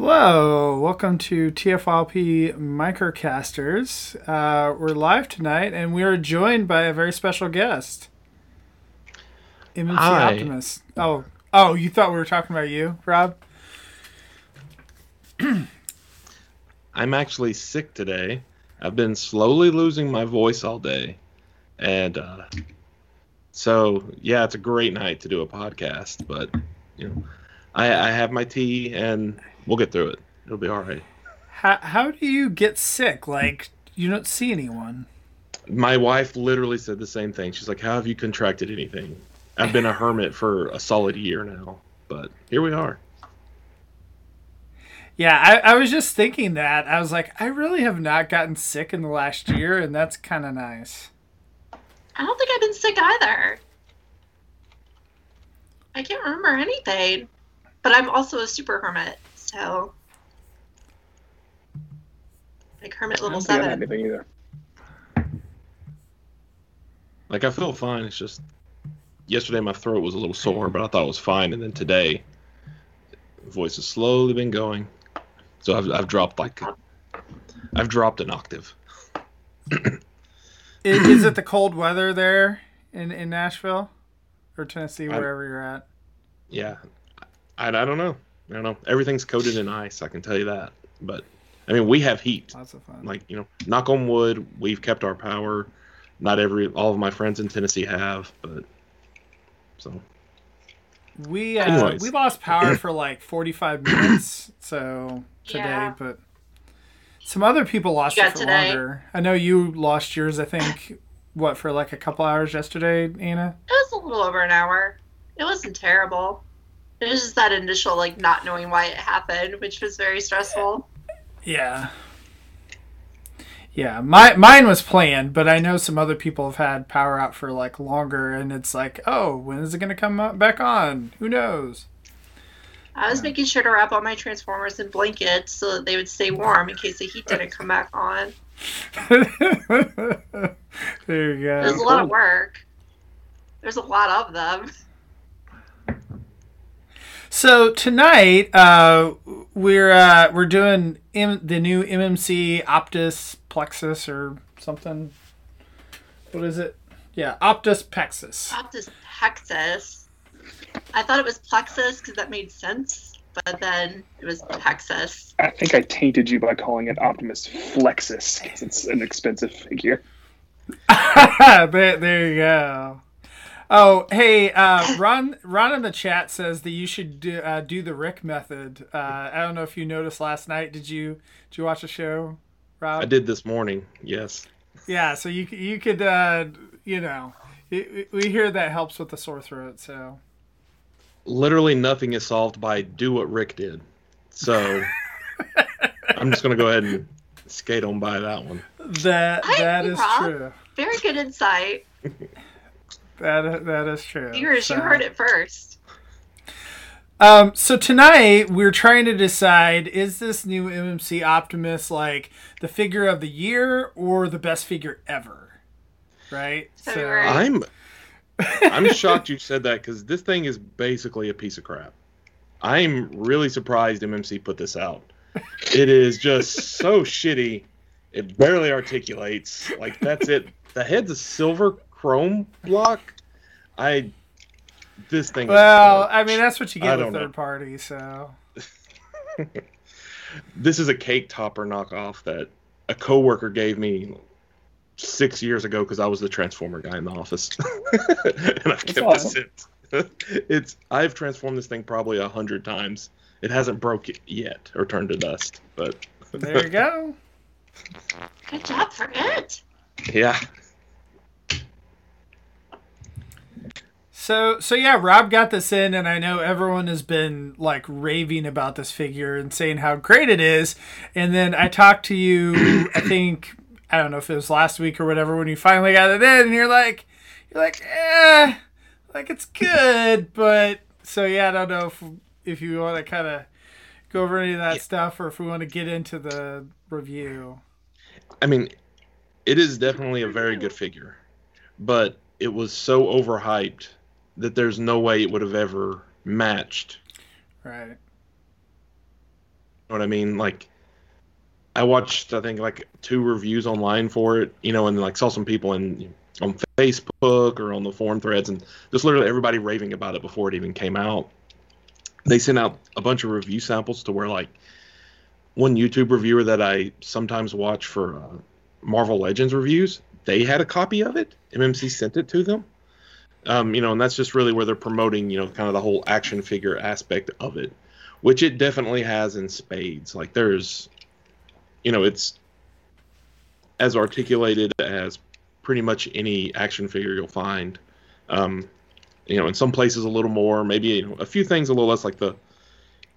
Hello, welcome to TFLP Microcasters. Uh, we're live tonight, and we are joined by a very special guest, MMC Hi. Optimus. Oh, oh, you thought we were talking about you, Rob? I'm actually sick today. I've been slowly losing my voice all day. And uh, so, yeah, it's a great night to do a podcast, but, you know, I, I have my tea and we'll get through it. It'll be all right. How how do you get sick? Like you don't see anyone. My wife literally said the same thing. She's like, How have you contracted anything? I've been a hermit for a solid year now, but here we are. Yeah, I, I was just thinking that. I was like, I really have not gotten sick in the last year, and that's kind of nice. I don't think I've been sick either. I can't remember anything. But I'm also a super hermit, so like hermit I level don't think I had seven. anything either. Like, I feel fine. It's just yesterday my throat was a little sore, but I thought it was fine. And then today, voice has slowly been going. So I've, I've dropped like, I've dropped an octave. Is, is it the cold weather there in, in Nashville or Tennessee, I- wherever you're at? Yeah. I, I don't know. I don't know. Everything's coated in ice. I can tell you that. But I mean, we have heat. Lots of fun. Like, you know, knock on wood, we've kept our power. Not every, all of my friends in Tennessee have, but so. We uh, we lost power for like 45 minutes so today, Yeah. but some other people lost it for today? longer. I know you lost yours. I think what for like a couple hours yesterday, Anna. It was a little over an hour. It wasn't terrible. It was just that initial like not knowing why it happened, which was very stressful. Yeah. Yeah, my mine was planned, but I know some other people have had power out for like longer, and it's like, oh, when is it gonna come up back on? Who knows? I was making sure to wrap all my transformers in blankets so that they would stay warm in case the heat didn't come back on. there you go. There's a lot of work. There's a lot of them. So tonight, uh, we're uh, we're doing M- the new MMC Optus Plexus or something. What is it? Yeah, Optus Plexus. Optus Plexus. I thought it was Plexus because that made sense, but then it was Plexus. I think I tainted you by calling it Optimus Flexus because it's an expensive figure. there, there you go. Oh, hey, uh, Ron. Ron in the chat says that you should do, uh, do the Rick method. Uh, I don't know if you noticed last night. Did you did you watch the show, Rob? I did this morning. Yes. Yeah. So you c- you could uh, you know we we hear that helps with the sore throat. So literally nothing is solved by do what Rick did. So I'm just gonna go ahead and skate on by that one. that that is Rob. true. Very good insight. That that is true. Viewers, you heard it first. Um, so tonight we're trying to decide is this new MMC Optimus like the figure of the year or the best figure ever? Right? February. I'm I'm shocked you said that because this thing is basically a piece of crap. I'm really surprised MMC put this out. It is just so shitty. It barely articulates. Like that's it. The head's a silver chrome block. I this thing. well, garbage. I mean that's what you get with don't know. third party, so this is a cake topper knockoff that a coworker gave me six years ago because I was the transformer guy in the office, and I've kept it awesome. since. it's I've transformed this thing probably a hundred times. It hasn't broke it yet or turned to dust, but there you go. Good job for it. yeah, So so yeah, Rob got this in and I know everyone has been like raving about this figure and saying how great it is. And then I talked to you I think I don't know if it was last week or whatever when you finally got it in and you're like you're like, eh like it's good, but so yeah, I don't know if if you want to kind of go over any of that Yeah. stuff or if we want to get into the review. I mean, it is definitely a very good figure, but it was so overhyped that there's no way it would have ever matched Right. what I mean? Like, I watched I think like two reviews online for it, you know, and like saw some people in on Facebook or on the forum threads, and just literally everybody raving about it before it even came out. They sent out a bunch of review samples to where like one YouTube reviewer that I sometimes watch for uh, Marvel Legends reviews, they had a copy of it. MMC sent it to them. Um, you know, and that's just really where they're promoting, you know, kind of the whole action figure aspect of it, which it definitely has in spades. Like there's, you know, it's as articulated as pretty much any action figure you'll find. Um, you know, in some places a little more, maybe you know, a few things a little less. Like the,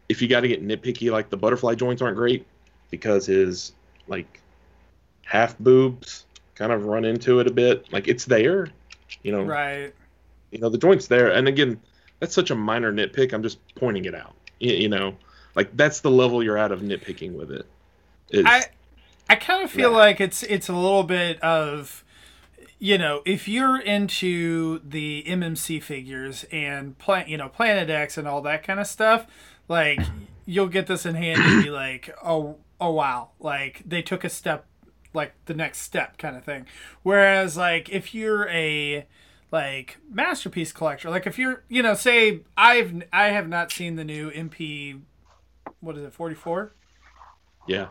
if you got to get nitpicky, like the butterfly joints aren't great because his like half boobs kind of run into it a bit. Like it's there, you know. Right. You know the joints there, and again, that's such a minor nitpick. I'm just pointing it out. You, you know, like that's the level you're at of nitpicking with it. Is, I I kind of feel Yeah. like it's it's a little bit of you know, if you're into the MMC figures and plan, you know, Planet X and all that kind of stuff, like you'll get this in hand and be like, "Oh, oh wow." Like they took a step like the next step kind of thing. Whereas like if you're a like masterpiece collector, like if you're, you know, say I've I have not seen the new MP what is it, 44? yeah.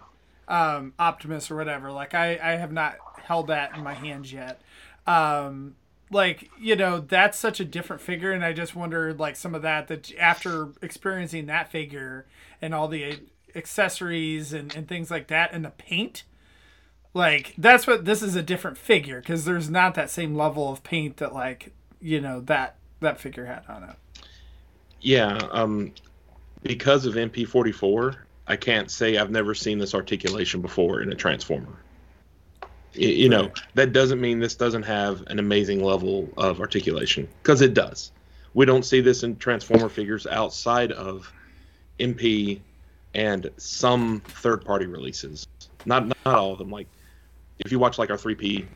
um, Optimus or whatever. Like I, I have not held that in my hands yet. Um, like you know, that's such a different figure, and I just wondered like some of that that after experiencing that figure and all the accessories and, and things like that and the paint. Like that's what this is a different figure because there's not that same level of paint that like you know that that figure had on it. Yeah, um, because of MP44, I can't say I've never seen this articulation before in a Transformer. You know, that doesn't mean this doesn't have an amazing level of articulation, because it does. We don't see this in Transformer figures outside of MP and some third-party releases. Not not all of them. Like, if you watch like our 3P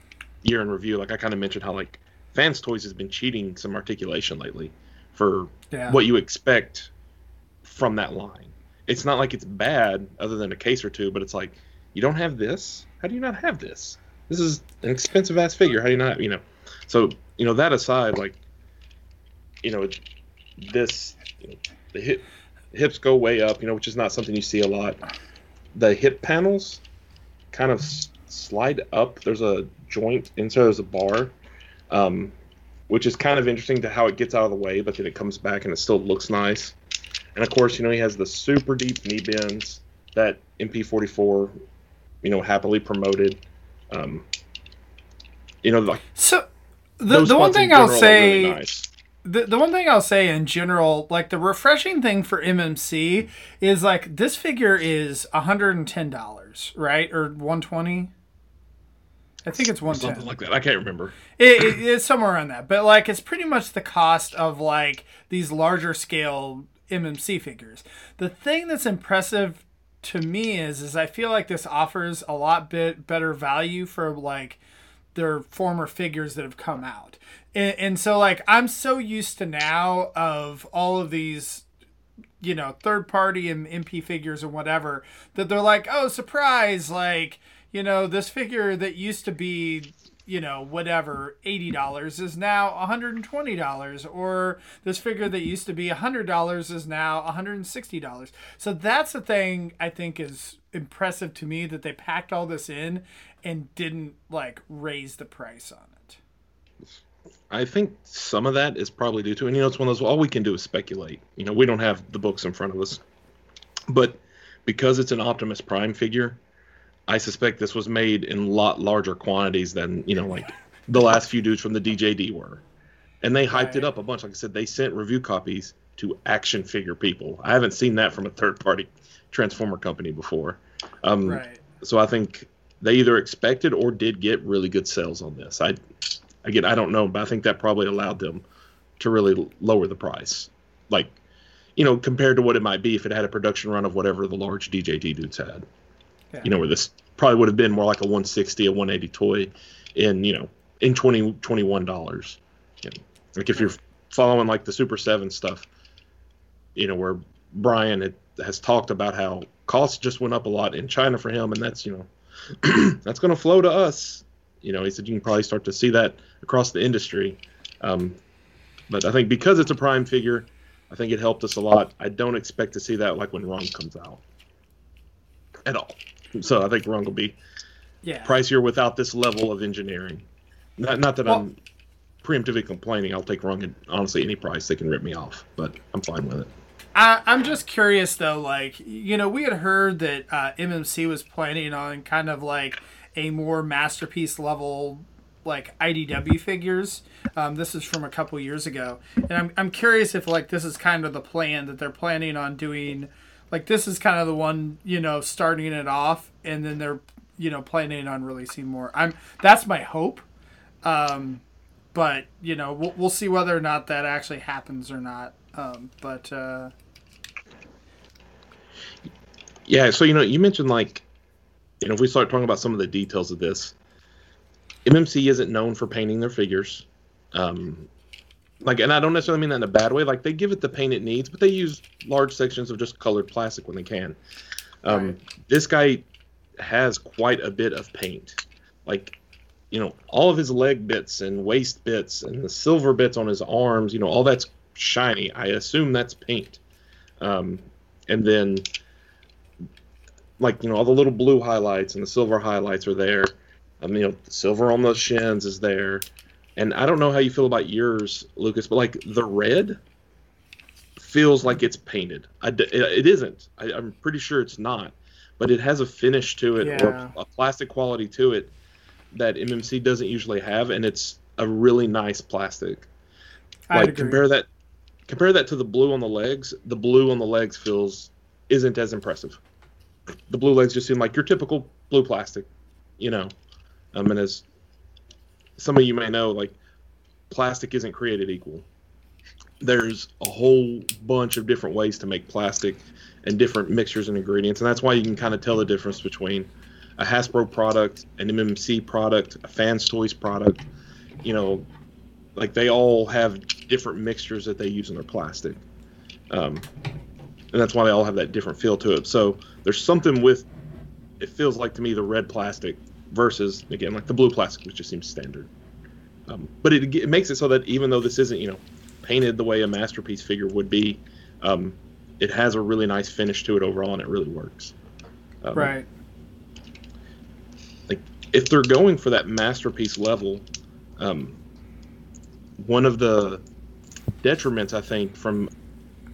year in review, like I kind of mentioned how like Fans Toys has been cheating some articulation lately for Yeah. what you expect from that line. It's not like it's bad, other than a case or two, but it's like you don't have this. How do you not have this? This is an expensive ass figure. How do you not? You know. So you know that aside, like you know, this you know, the hip hips go way up. You know, which is not something you see a lot. The hip panels kind of slide up. There's a joint inside. There's a bar. Um, which is kind of interesting to how it gets out of the way, but then it comes back and it still looks nice. And of course, you know, he has the super deep knee bends that MP44, you know, happily promoted. Um, you know, like So the the one thing I'll say really nice. the, the one thing I'll say in general, like the refreshing thing for MMC is like this figure is $110, right? Or 120 I think it's 110. something like that. I can't remember. It, it, it's somewhere around that. But like it's pretty much the cost of like these larger scale MMC figures. The thing that's impressive to me is is I feel like this offers a lot bit better value for like their former figures that have come out. And, and so like I'm so used to now of all of these you know third party and MP figures and whatever that they're like oh surprise like you know this figure that used to be you know whatever $80 is now $120 or this figure that used to be $100 is now $160 so that's the thing i think is impressive to me that they packed all this in and didn't like raise the price on it I think some of that is probably due to, and you know, it's one of those. All we can do is speculate. You know, we don't have the books in front of us, but because it's an Optimus Prime figure, I suspect this was made in lot larger quantities than you know, like the last few dudes from the DJD were, and they hyped it up a bunch. Like I said, they sent review copies to action figure people. I haven't seen that from a third party Transformer company before. Um, right so I think they either expected or did get really good sales on this. I again I don't know, but I think that probably allowed them to really lower the price. Like, you know, compared to what it might be if it had a production run of whatever the large DJD dudes had. Yeah. You know, where this probably would have been more like a 160, a 180 toy in, you know, in 20 21 dollars. You know, like if you're following like the Super 7 stuff, you know, where Brian had, has talked about how costs just went up a lot in China for him, and that's you know that's going to flow to us. You know, he said you can probably start to see that across the industry. Um, but I think because it's a prime figure, I think it helped us a lot. I don't expect to see that like when Rung comes out at all. So I think Rung will be Yeah. pricier without this level of engineering. Not not that Well- I'm preemptively complaining. I'll take Rung at honestly any price. They can rip me off, but I'm fine with it. I, I'm just curious though, like you know, we had heard that uh, MMC was planning on kind of like a more masterpiece level, like IDW figures. Um, this is from a couple years ago, and I'm I'm curious if like this is kind of the plan that they're planning on doing. Like this is kind of the one you know starting it off, and then they're you know planning on releasing more. I'm that's my hope. Um, but you know we'll, we'll see whether or not that actually happens or not. Um, but uh, Yeah, so you know, you mentioned like, you know, if we start talking about some of the details of this, MMC isn't known for painting their figures. Um, like, and I don't necessarily mean that in a bad way. Like, they give it the paint it needs, but they use large sections of just colored plastic when they can. Um, Right. This guy has quite a bit of paint. Like, you know, all of his leg bits and waist bits and the silver bits on his arms, you know, all that's shiny. I assume that's paint. Um, and then like you know all the little blue highlights and the silver highlights are there. Um, you know, the silver on the shins is there, and I don't know how you feel about yours, Lucas, but like the red feels like it's painted. I it, it isn't. I, I'm pretty sure it's not, but it has a finish to it Yeah. or a plastic quality to it that MMC doesn't usually have, and it's a really nice plastic. I'd like agree. compare that compare that to the blue on the legs. The blue on the legs feels isn't as impressive. The blue legs just seem like your typical blue plastic, you know. Um, and as some of you may know, like plastic isn't created equal. There's a whole bunch of different ways to make plastic and different mixtures and ingredients, and that's why you can kind of tell the difference between a Hasbro product, an MMC product, a Fans Toys product. You know, like they all have different mixtures that they use in their plastic um, and that's why they all have that different feel to it so there's something with it feels like to me the red plastic versus again like the blue plastic which just seems standard um, but it, it makes it so that even though this isn't you know painted the way a masterpiece figure would be um, it has a really nice finish to it overall and it really works um, right. Like if they're going for that masterpiece level, um, one of the detriments I think from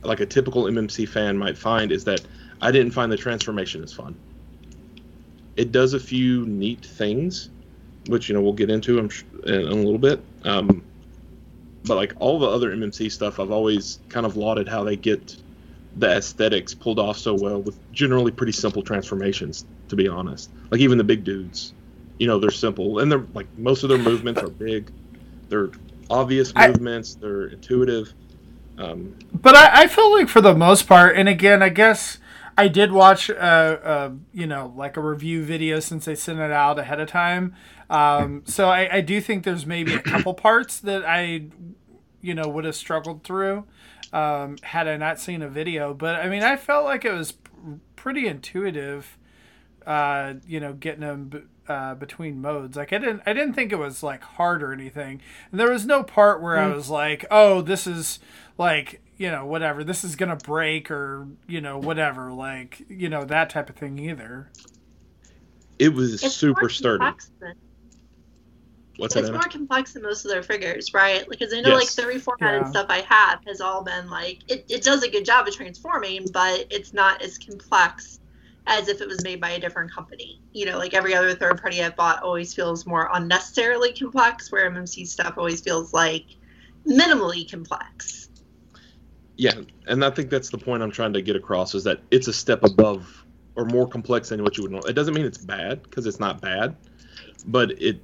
like a typical MMC fan might find is that I didn't find the transformation as fun. It does a few neat things, which you know we'll get into in, in a little bit. Um, but like all the other MMC stuff, I've always kind of lauded how they get the aesthetics pulled off so well with generally pretty simple transformations. To be honest, like even the big dudes you know they're simple and they're like most of their movements are big they're obvious I- movements they're intuitive um, But I, I feel like for the most part, and again, I guess I did watch, uh, uh, you know, like a review video since they sent it out ahead of time. Um, so I, I do think there's maybe a couple parts that I, you know, would have struggled through um, had I not seen a video. But I mean, I felt like it was pretty intuitive. Uh, you know, getting them b- uh, between modes. Like I didn't, I didn't think it was like hard or anything. And there was no part where I was like, "Oh, this is like you know whatever. This is gonna break or you know whatever. Like you know that type of thing either." it was It's super sturdy than- what's that It's Anna? more complex than most of their figures, right? Because I know Yes. like the reformatted Yeah. stuff I have has all been like it, it does a good job of transforming, but it's not as complex as if it was made by a different company. You know, like every other third party I've bought always feels more unnecessarily complex, where MMC stuff always feels like minimally complex. Yeah and i think that's the point i'm trying to get across is that it's a step above or more complex than what you would know it doesn't mean it's bad because it's not bad but it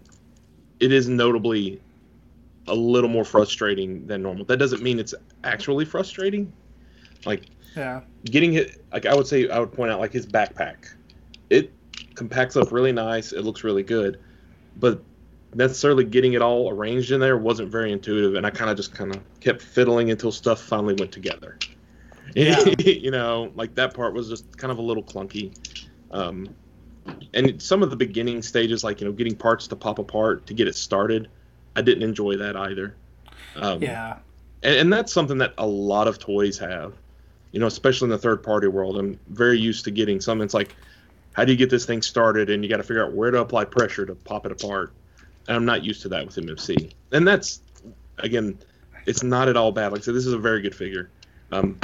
it is notably a little more frustrating than normal that doesn't mean it's actually frustrating like Yeah. getting it like I would say I would point out like his backpack. It compacts up really nice. It looks really good, but necessarily getting it all arranged in there wasn't very intuitive, and I kind of just kind of kept fiddling until stuff finally went together. Yeah. you know, like that part was just kind of a little clunky. Um, and some of the beginning stages, like you know, getting parts to pop apart to get it started, I didn't enjoy that either. Um, Yeah. and, and that's something that a lot of toys have you know especially in the third party world i'm very used to getting some it's like how do you get this thing started and you got to figure out where to apply pressure to pop it apart and i'm not used to that with mmc and that's again it's not at all bad like i said this is a very good figure um,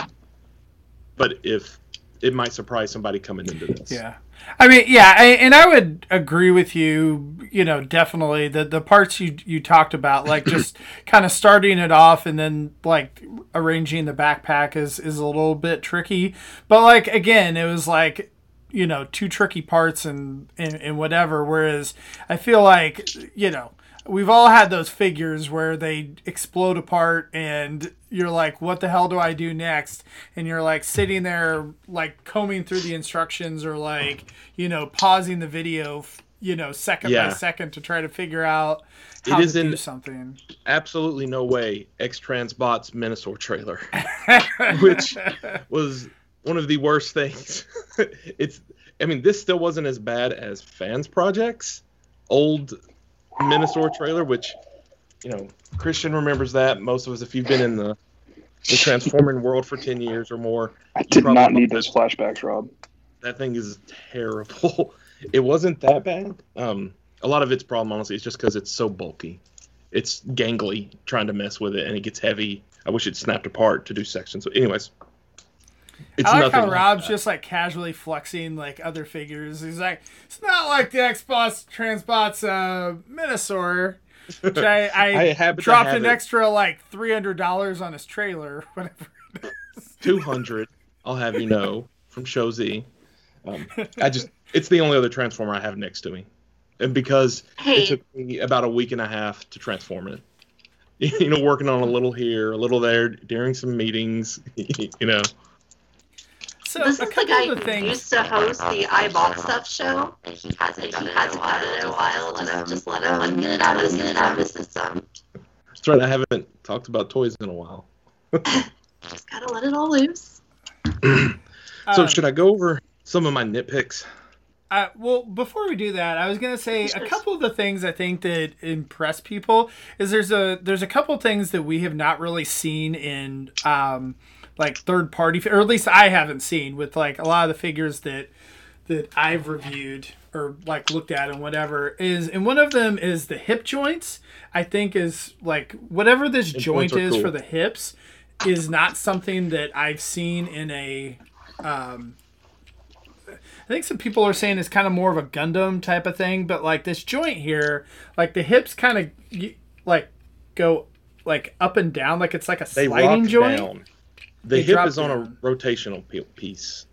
but if it might surprise somebody coming into this Yeah. I mean, yeah, I, and I would agree with you. You know, definitely the the parts you you talked about, like just kind of starting it off and then like arranging the backpack is is a little bit tricky. But like again, it was like you know two tricky parts and and, and whatever. Whereas I feel like you know we've all had those figures where they explode apart and you're like what the hell do i do next and you're like sitting there like combing through the instructions or like you know pausing the video you know second by second to try to figure out It how is to do in- something absolutely no way x transbot's minosaur trailer which was one of the worst things. it's, I mean, this still wasn't as bad as fans projects, old Minosaur trailer, which, you know, Christian remembers that. Most of us, if you've been in the the transforming world for ten years or more, I did not need those flashbacks, Rob. that thing is terrible. it wasn't that bad. Um, a lot of its problem, honestly, is just because it's so bulky. It's gangly trying to mess with it, and it gets heavy. I wish it snapped apart to do sections. So, anyways, it's I like how nothing Rob's that. just like casually flexing like other figures. He's like, it's not like the Xbox Transbots uh, Minosaur, which I, I, I happen dropped have an it. extra like three hundred dollars on his trailer, whatever. 200 i'll have you know from show z um, i just it's the only other transformer i have next to me and because Hey. it took me about a week and a half to transform it you know working on a little here a little there during some meetings you know So This a is the couple guy of the who things. used to host the I Bought Stuff show. And he hasn't done it in a while. Just, just let him get it out of his, get it out of his system. that's right i haven't talked about toys in a while Just gotta let it all loose. so um, should i go over some of my nitpicks Uh, well, before we do that, I was gonna say a couple of the things I think that impress people is there's a there's a couple things that we have not really seen in um, like third party, or at least I haven't seen with like a lot of the figures that that I've reviewed or like looked at and whatever is, and one of them is the hip joints. I think is like whatever this Hip joint is for the hips is not something that I've seen in a um, I think some people are saying it's kind of more of a Gundam type of thing, but like this joint here, like the hips kind of like go like up and down, like it's like a they sliding joint. down the hip is on down. a rotational piece.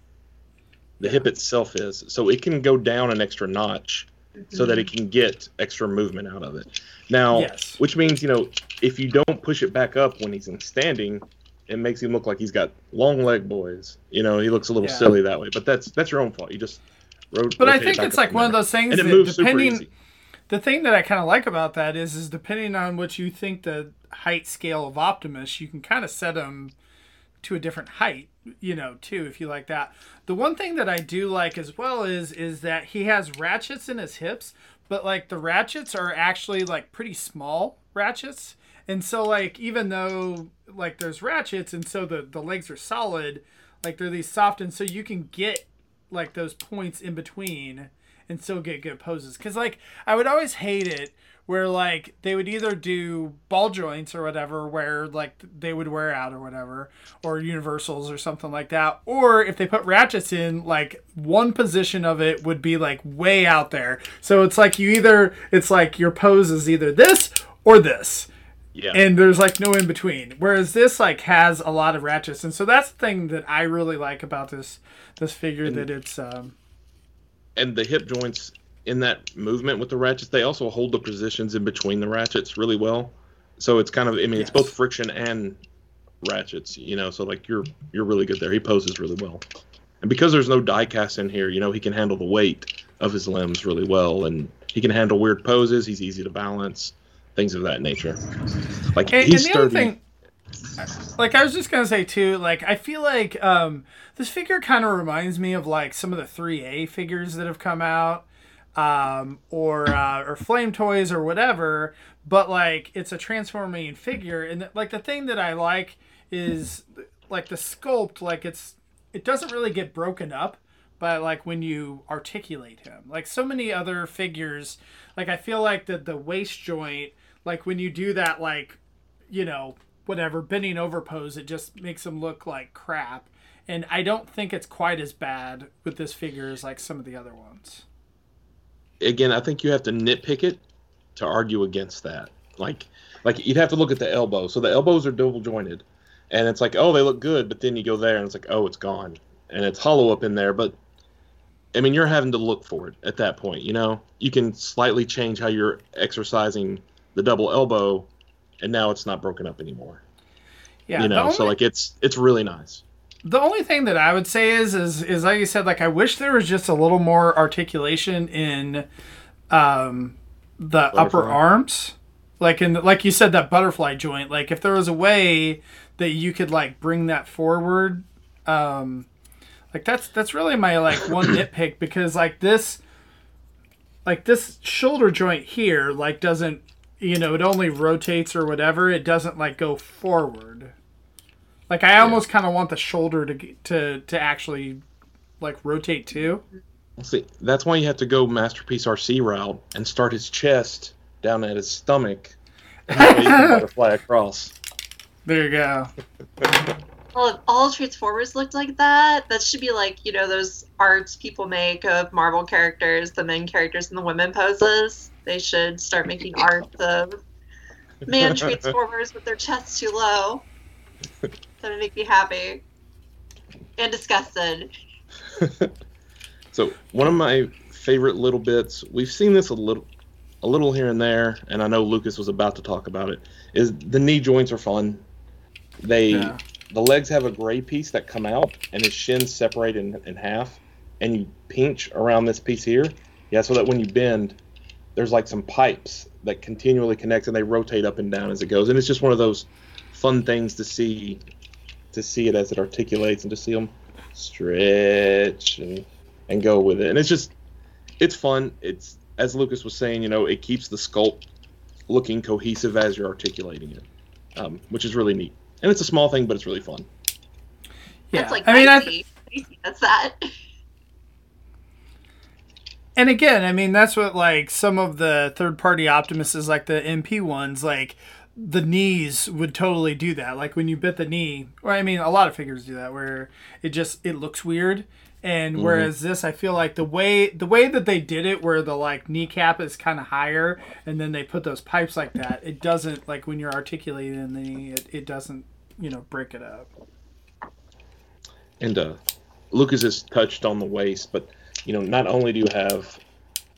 The hip itself is. So it can go down an extra notch so that it mm-hmm. can get extra movement out of it. Now Yes. which means you know if you don't push it back up when he's in standing it makes him look like he's got long leg boys. You know he looks a little Yeah. silly that way but that's that's your own fault. You just ro- But I think it's like one of those things and it that moves super depending easy. the thing that I kind of like about that is is depending on what you think the height scale of Optimus, you can kind of set him to a different height, you know, too if you like that. The one thing that I do like as well is is that he has ratchets in his hips, but like the ratchets are actually like pretty small ratchets. And so like even though like there's ratchets and so the the legs are solid, like they're these soft and so you can get like those points in between and still get good poses. Cause like I would always hate it where like they would either do ball joints or whatever where like they would wear out or whatever or universals or something like that. Or if they put ratchets in like one position of it would be like way out there. So it's like you either it's like your pose is either this or this. Yeah. And there's like no in between. Whereas this like has a lot of ratchets. And so that's the thing that i really like about this this figure that it's um and the hip joints in that movement with the ratchets, they also hold the positions in between the ratchets really well. So it's kind of, I mean, it's both friction and ratchets, you know. So like you're you're really good there. He poses really well, and because there's no die cast in here, you know, he can handle the weight of his limbs really well, and he can handle weird poses. He's easy to balance, things of that nature. Like and, he's and the other sturdy. thing like I was just gonna say too, like I feel like um, this figure kind of reminds me of like some of the three A figures that have come out, um, or uh, or Flame Toys or whatever. But like it's a transforming figure, and like the thing that I like is like the sculpt, like it's it doesn't really get broken up. But like when you articulate him, like so many other figures, like I feel like the the waist joint, like when you do that, like you know whatever bending over pose, it just makes him look like crap. And I don't think it's quite as bad with this figure as like some of the other ones. Again, I think you have to nitpick it to argue against that. Like, like you'd have to look at the elbow. So the elbows are double jointed, and it's like, oh, they look good, but then you go there and it's like, oh, it's gone, and it's hollow up in there. But I mean, you're having to look for it at that point. You know, you can slightly change how you're exercising the double elbow and now it's not broken up anymore. Yeah, you know, only, so like it's it's really nice. The only thing that I would say is is is like you said, like I wish there was just a little more articulation in um the butterfly. upper arms. Like in like you said that butterfly joint. Like if there was a way that you could like bring that forward, um like that's that's really my like one nitpick because like this like this shoulder joint here like doesn't you know, it only rotates or whatever. It doesn't like go forward. Like I almost yeah. kind of want the shoulder to to to actually like rotate too. See, that's why you have to go masterpiece RC route and start his chest down at his stomach, and butterfly across. There you go. Well, if all Transformers looked like that, that should be like you know those arts people make of Marvel characters, the men characters and the women poses. They should start making art of man transformers with their chests too low. That would make me happy and disgusted. so one of my favorite little bits, we've seen this a little, a little here and there, and I know Lucas was about to talk about it. Is the knee joints are fun. They yeah. the legs have a gray piece that come out, and his shins separate in, in half, and you pinch around this piece here. Yeah, so that when you bend, there's like some pipes that continually connect and they rotate up and down as it goes and it's just one of those fun things to see to see it as it articulates and to see them stretch and, and go with it. And it's just it's fun. It's as lucas was saying you know it keeps the sculpt looking cohesive as you're articulating it um, which is really neat. And it's a small thing but it's really fun. Yeah. It's like i mean I, that's that. And again, I mean that's what like some of the third party Optimuses, like the MP ones, like the knees would totally do that. Like when you bit the knee, or I mean, a lot of figures do that, where it just it looks weird. And mm-hmm. whereas this, I feel like the way the way that they did it, where the like kneecap is kind of higher, and then they put those pipes like that, it doesn't like when you're articulating the knee, it, it doesn't you know break it up. And uh, Lucas has touched on the waist, but you know, not only do you have,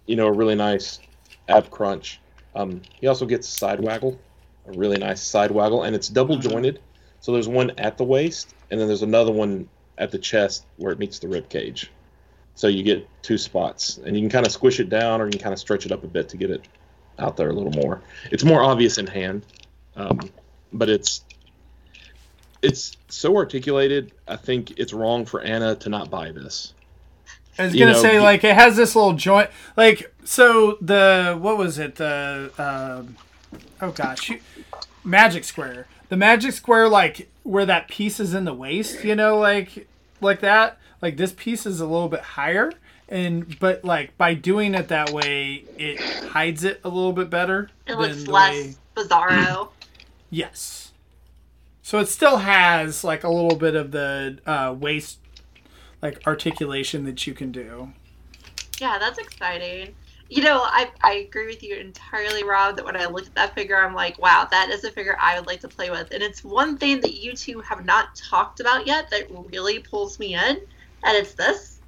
you know, a really nice ab crunch, um, he also gets a side waggle, a really nice side waggle, and it's double jointed. So there's one at the waist, and then there's another one at the chest where it meets the rib cage. So you get two spots, and you can kind of squish it down, or you can kind of stretch it up a bit to get it out there a little more. It's more obvious in hand, um, but it's it's so articulated. I think it's wrong for Anna to not buy this. I was gonna know, say like it has this little joint, like so the what was it the uh, oh gosh, Magic Square, the Magic Square like where that piece is in the waist, you know, like like that. Like this piece is a little bit higher, and but like by doing it that way, it hides it a little bit better. It looks less way... bizarro. yes. So it still has like a little bit of the uh, waist like articulation that you can do. Yeah, that's exciting. You know, I, I agree with you entirely, Rob, that when I look at that figure, I'm like, wow, that is a figure I would like to play with. And it's one thing that you two have not talked about yet that really pulls me in, and it's this.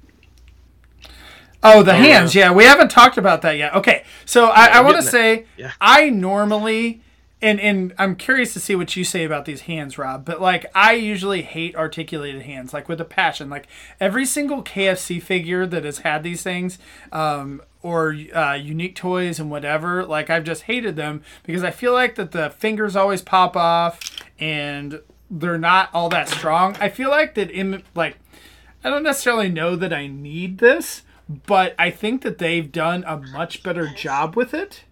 Oh, the oh, hands. Yeah. yeah, we haven't talked about that yet. Okay, so I, I want to say yeah. I normally and and I'm curious to see what you say about these hands, Rob. But like, I usually hate articulated hands, like with a passion. Like every single KFC figure that has had these things, um, or uh, unique toys and whatever, like I've just hated them because I feel like that the fingers always pop off, and they're not all that strong. I feel like that in like I don't necessarily know that I need this, but I think that they've done a much better job with it.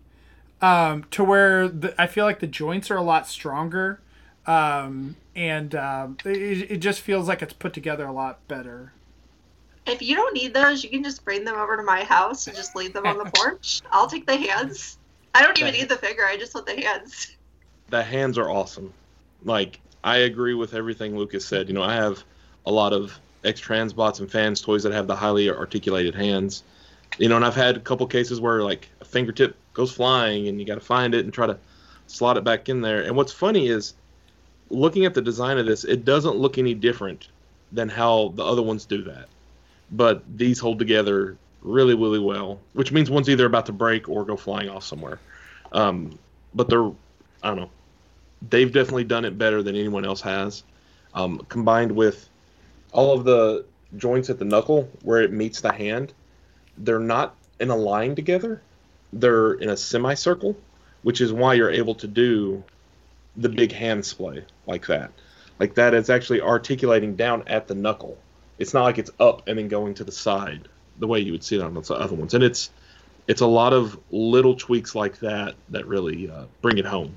Um, to where the, I feel like the joints are a lot stronger, um, and um, it, it just feels like it's put together a lot better. If you don't need those, you can just bring them over to my house and just leave them on the porch. I'll take the hands. I don't even need the figure. I just want the hands. The hands are awesome. Like I agree with everything Lucas said. You know, I have a lot of X Transbots and fans toys that have the highly articulated hands. You know, and I've had a couple cases where like a fingertip goes flying and you got to find it and try to slot it back in there. And what's funny is looking at the design of this, it doesn't look any different than how the other ones do that. But these hold together really, really well, which means one's either about to break or go flying off somewhere. Um, but they're, I don't know, they've definitely done it better than anyone else has. Um, combined with all of the joints at the knuckle where it meets the hand, they're not in a line together. They're in a semicircle, which is why you're able to do the big hand splay like that. Like that is actually articulating down at the knuckle. It's not like it's up and then going to the side the way you would see it on the other ones. And it's it's a lot of little tweaks like that that really uh, bring it home.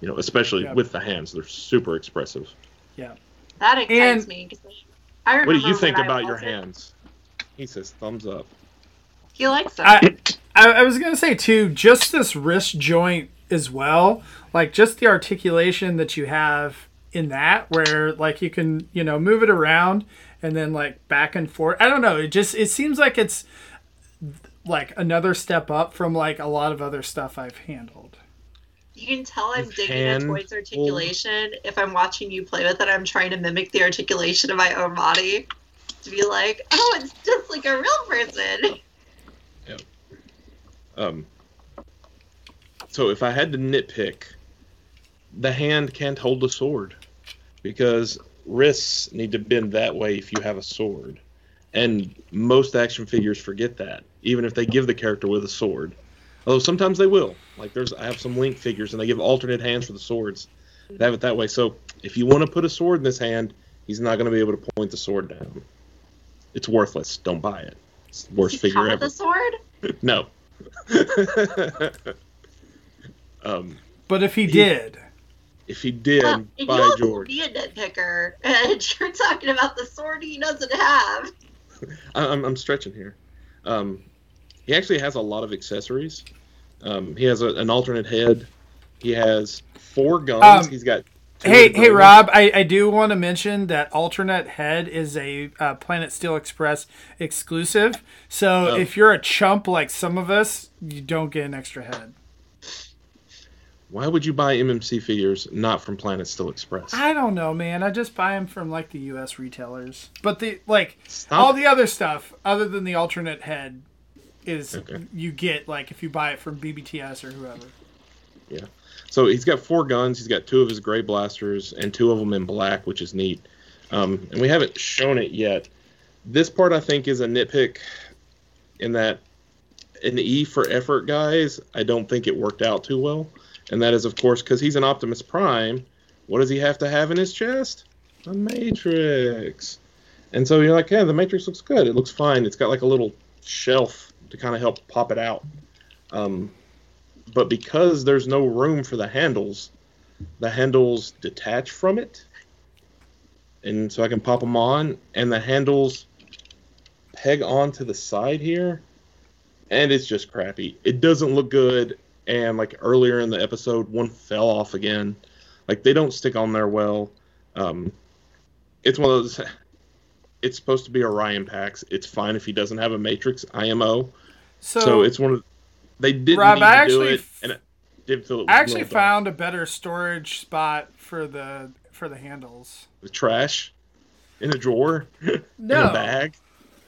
You know, especially Yeah. with the hands, they're super expressive. Yeah. That excites And- me. 'cause I remember What do you think about your wasn't- hands? He says thumbs up. He likes them. I, I I was gonna say too, just this wrist joint as well, like just the articulation that you have in that, where like you can you know move it around and then like back and forth. I don't know. It just it seems like it's like another step up from like a lot of other stuff I've handled. You can tell I'm With digging a hand toy's articulation if I'm watching you play with it. I'm trying to mimic the articulation of my own body to be like, oh, it's just like a real person. Yeah. Um, so if I had to nitpick, the hand can't hold the sword because wrists need to bend that way if you have a sword, and most action figures forget that, even if they give the character with a sword. Although sometimes they will. Like there's, I have some Link figures, and they give alternate hands for the swords. They have it that way. So if you want to put a sword in this hand, he's not going to be able to point the sword down. It's worthless. Don't buy it. It's the worst Does he figure come ever. with a sword? No. um, But if he He- did, if he did, Well, and by you also George, be a nitpicker, and you're talking about the sword he doesn't have. I, I'm, I'm stretching here. Um, he actually has a lot of accessories. Um, he has a, an alternate head. He has four guns. Um, He's got. Hey, hey, ones. Rob! I, I do want to mention that alternate head is a uh, Planet Steel Express exclusive. So Oh. if you're a chump like some of us, you don't get an extra head. Why would you buy MMC figures not from Planet Still Express? I don't know, man. I just buy them from like the U.S. retailers. But the like Stop. all the other stuff, other than the alternate head, is Okay. you get like if you buy it from BBTS or whoever. Yeah. So he's got four guns. He's got two of his gray blasters and two of them in black, which is neat. Um, and we haven't shown it yet. This part I think is a nitpick in that an E for effort, guys. I don't think it worked out too well, and that is of course because he's an Optimus Prime. What does he have to have in his chest? A Matrix. And so you're like, yeah, the Matrix looks good. It looks fine. It's got like a little shelf to kind of help pop it out. Um, but because there's no room for the handles, the handles detach from it, and so I can pop them on, and the handles peg onto the side here, and it's just crappy. It doesn't look good, and like earlier in the episode, one fell off again. Like they don't stick on there well. Um, it's one of those. It's supposed to be Orion Pax. It's fine if he doesn't have a Matrix IMO. So, So, it's one of they didn't Rob, need I to do actually it, f- and it didn't feel it I actually found a better storage spot for the for the handles. the trash in a drawer, in a bag,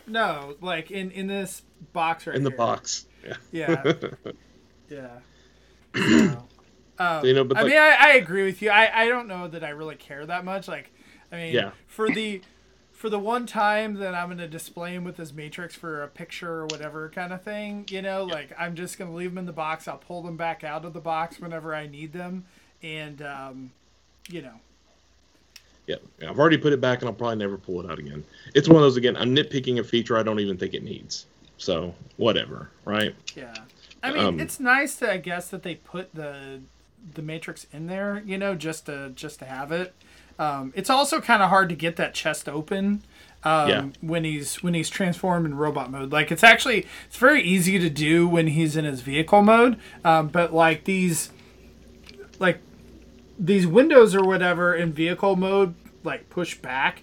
no, like in in this box right in the here. box. Yeah. Yeah, yeah. So, um, You know, but I like- mean, I, I agree with you. I, I don't know that I really care that much. Like, I mean, Yeah. for the for the one time that I'm gonna display him with his matrix for a picture or whatever kind of thing, you know, like I'm just gonna leave them in the box. I'll pull them back out of the box whenever I need them, and um, you know, Yeah, yeah, I've already put it back, and I'll probably never pull it out again. It's one of those again. I'm nitpicking a feature I don't even think it needs. So whatever, right? Yeah. I mean, Um, it's nice to I guess that they put the the matrix in there, you know, just to just to have it. Um, it's also kind of hard to get that chest open um, Yeah. when he's when he's transformed in robot mode. Like it's actually it's very easy to do when he's in his vehicle mode, um, but like these like these windows or whatever in vehicle mode like push back.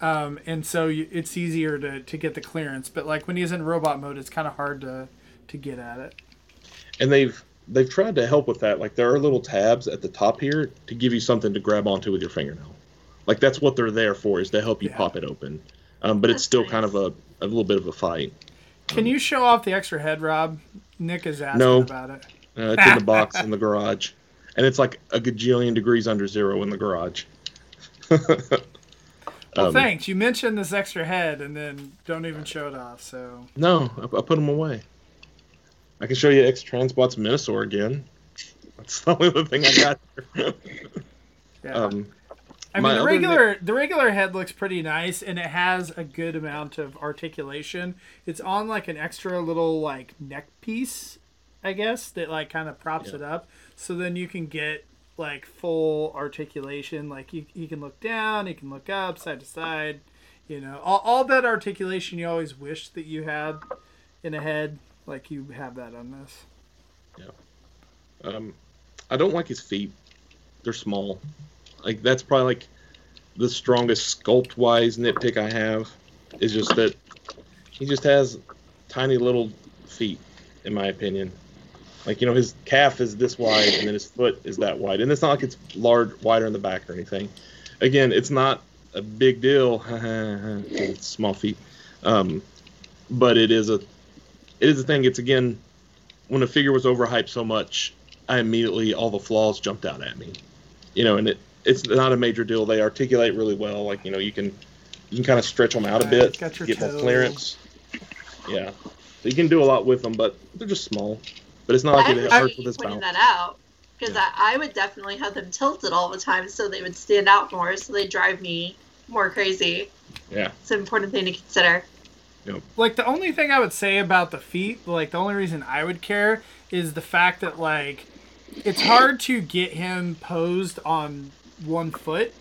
Um, and so you, it's easier to, to get the clearance, but like when he's in robot mode, it's kind of hard to, to get at it. And they've they've tried to help with that. Like there are little tabs at the top here to give you something to grab onto with your fingernail. Like that's what they're there for, is to help you Yeah. pop it open. Um, but it's still nice. kind of a, a little bit of a fight. Can you show off the extra head, Rob? Nick is asking No. about it. Uh, it's in the box in the garage, and it's like a gajillion degrees under zero in the garage. Well, Um, thanks. You mentioned this extra head and then don't even show it off. So No, I, I put them away. I can show you X Transbot's Minosaur again. That's the only other thing I got. Here. yeah, um, I mean the regular the regular head looks pretty nice and it has a good amount of articulation. It's on like an extra little like neck piece, I guess that like kind of props Yeah. it up. So then you can get like full articulation. Like you, you can look down, you can look up, side to side. You know, all, all that articulation you always wish that you had in a head. Like you have that on this. Yeah. Um, I don't like his feet. They're small. Like that's probably like the strongest sculpt wise nitpick I have is just that he just has tiny little feet, in my opinion. Like you know, his calf is this wide, and then his foot is that wide, and it's not like it's large, wider in the back or anything. Again, it's not a big deal. small feet, um, but it is a it is a thing. It's again when a figure was overhyped so much, I immediately all the flaws jumped out at me. You know, and it it's not a major deal. They articulate really well. Like you know, you can you can kind of stretch them out a bit, got your get more clearance. Yeah, so you can do a lot with them, but they're just small. But it's not like I it appreciate hurts you with his pointing bounce. that out because Yeah. I, I would definitely have them tilted all the time so they would stand out more, so they drive me more crazy. Yeah, It's an important thing to consider. Like the only thing I would say about the feet, like the only reason I would care is the fact that like it's hard to get him posed on one foot.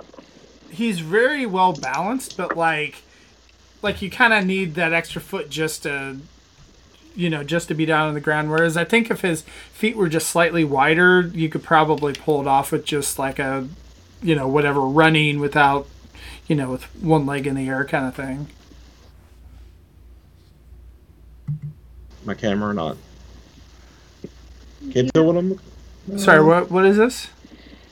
He's very well balanced, but like like you kind of need that extra foot just to you know, just to be down on the ground whereas I think if his feet were just slightly wider, you could probably pull it off with just like a you know, whatever running without you know, with one leg in the air kind of thing. My camera or not. Can't tell what I'm. Sorry, what what is this?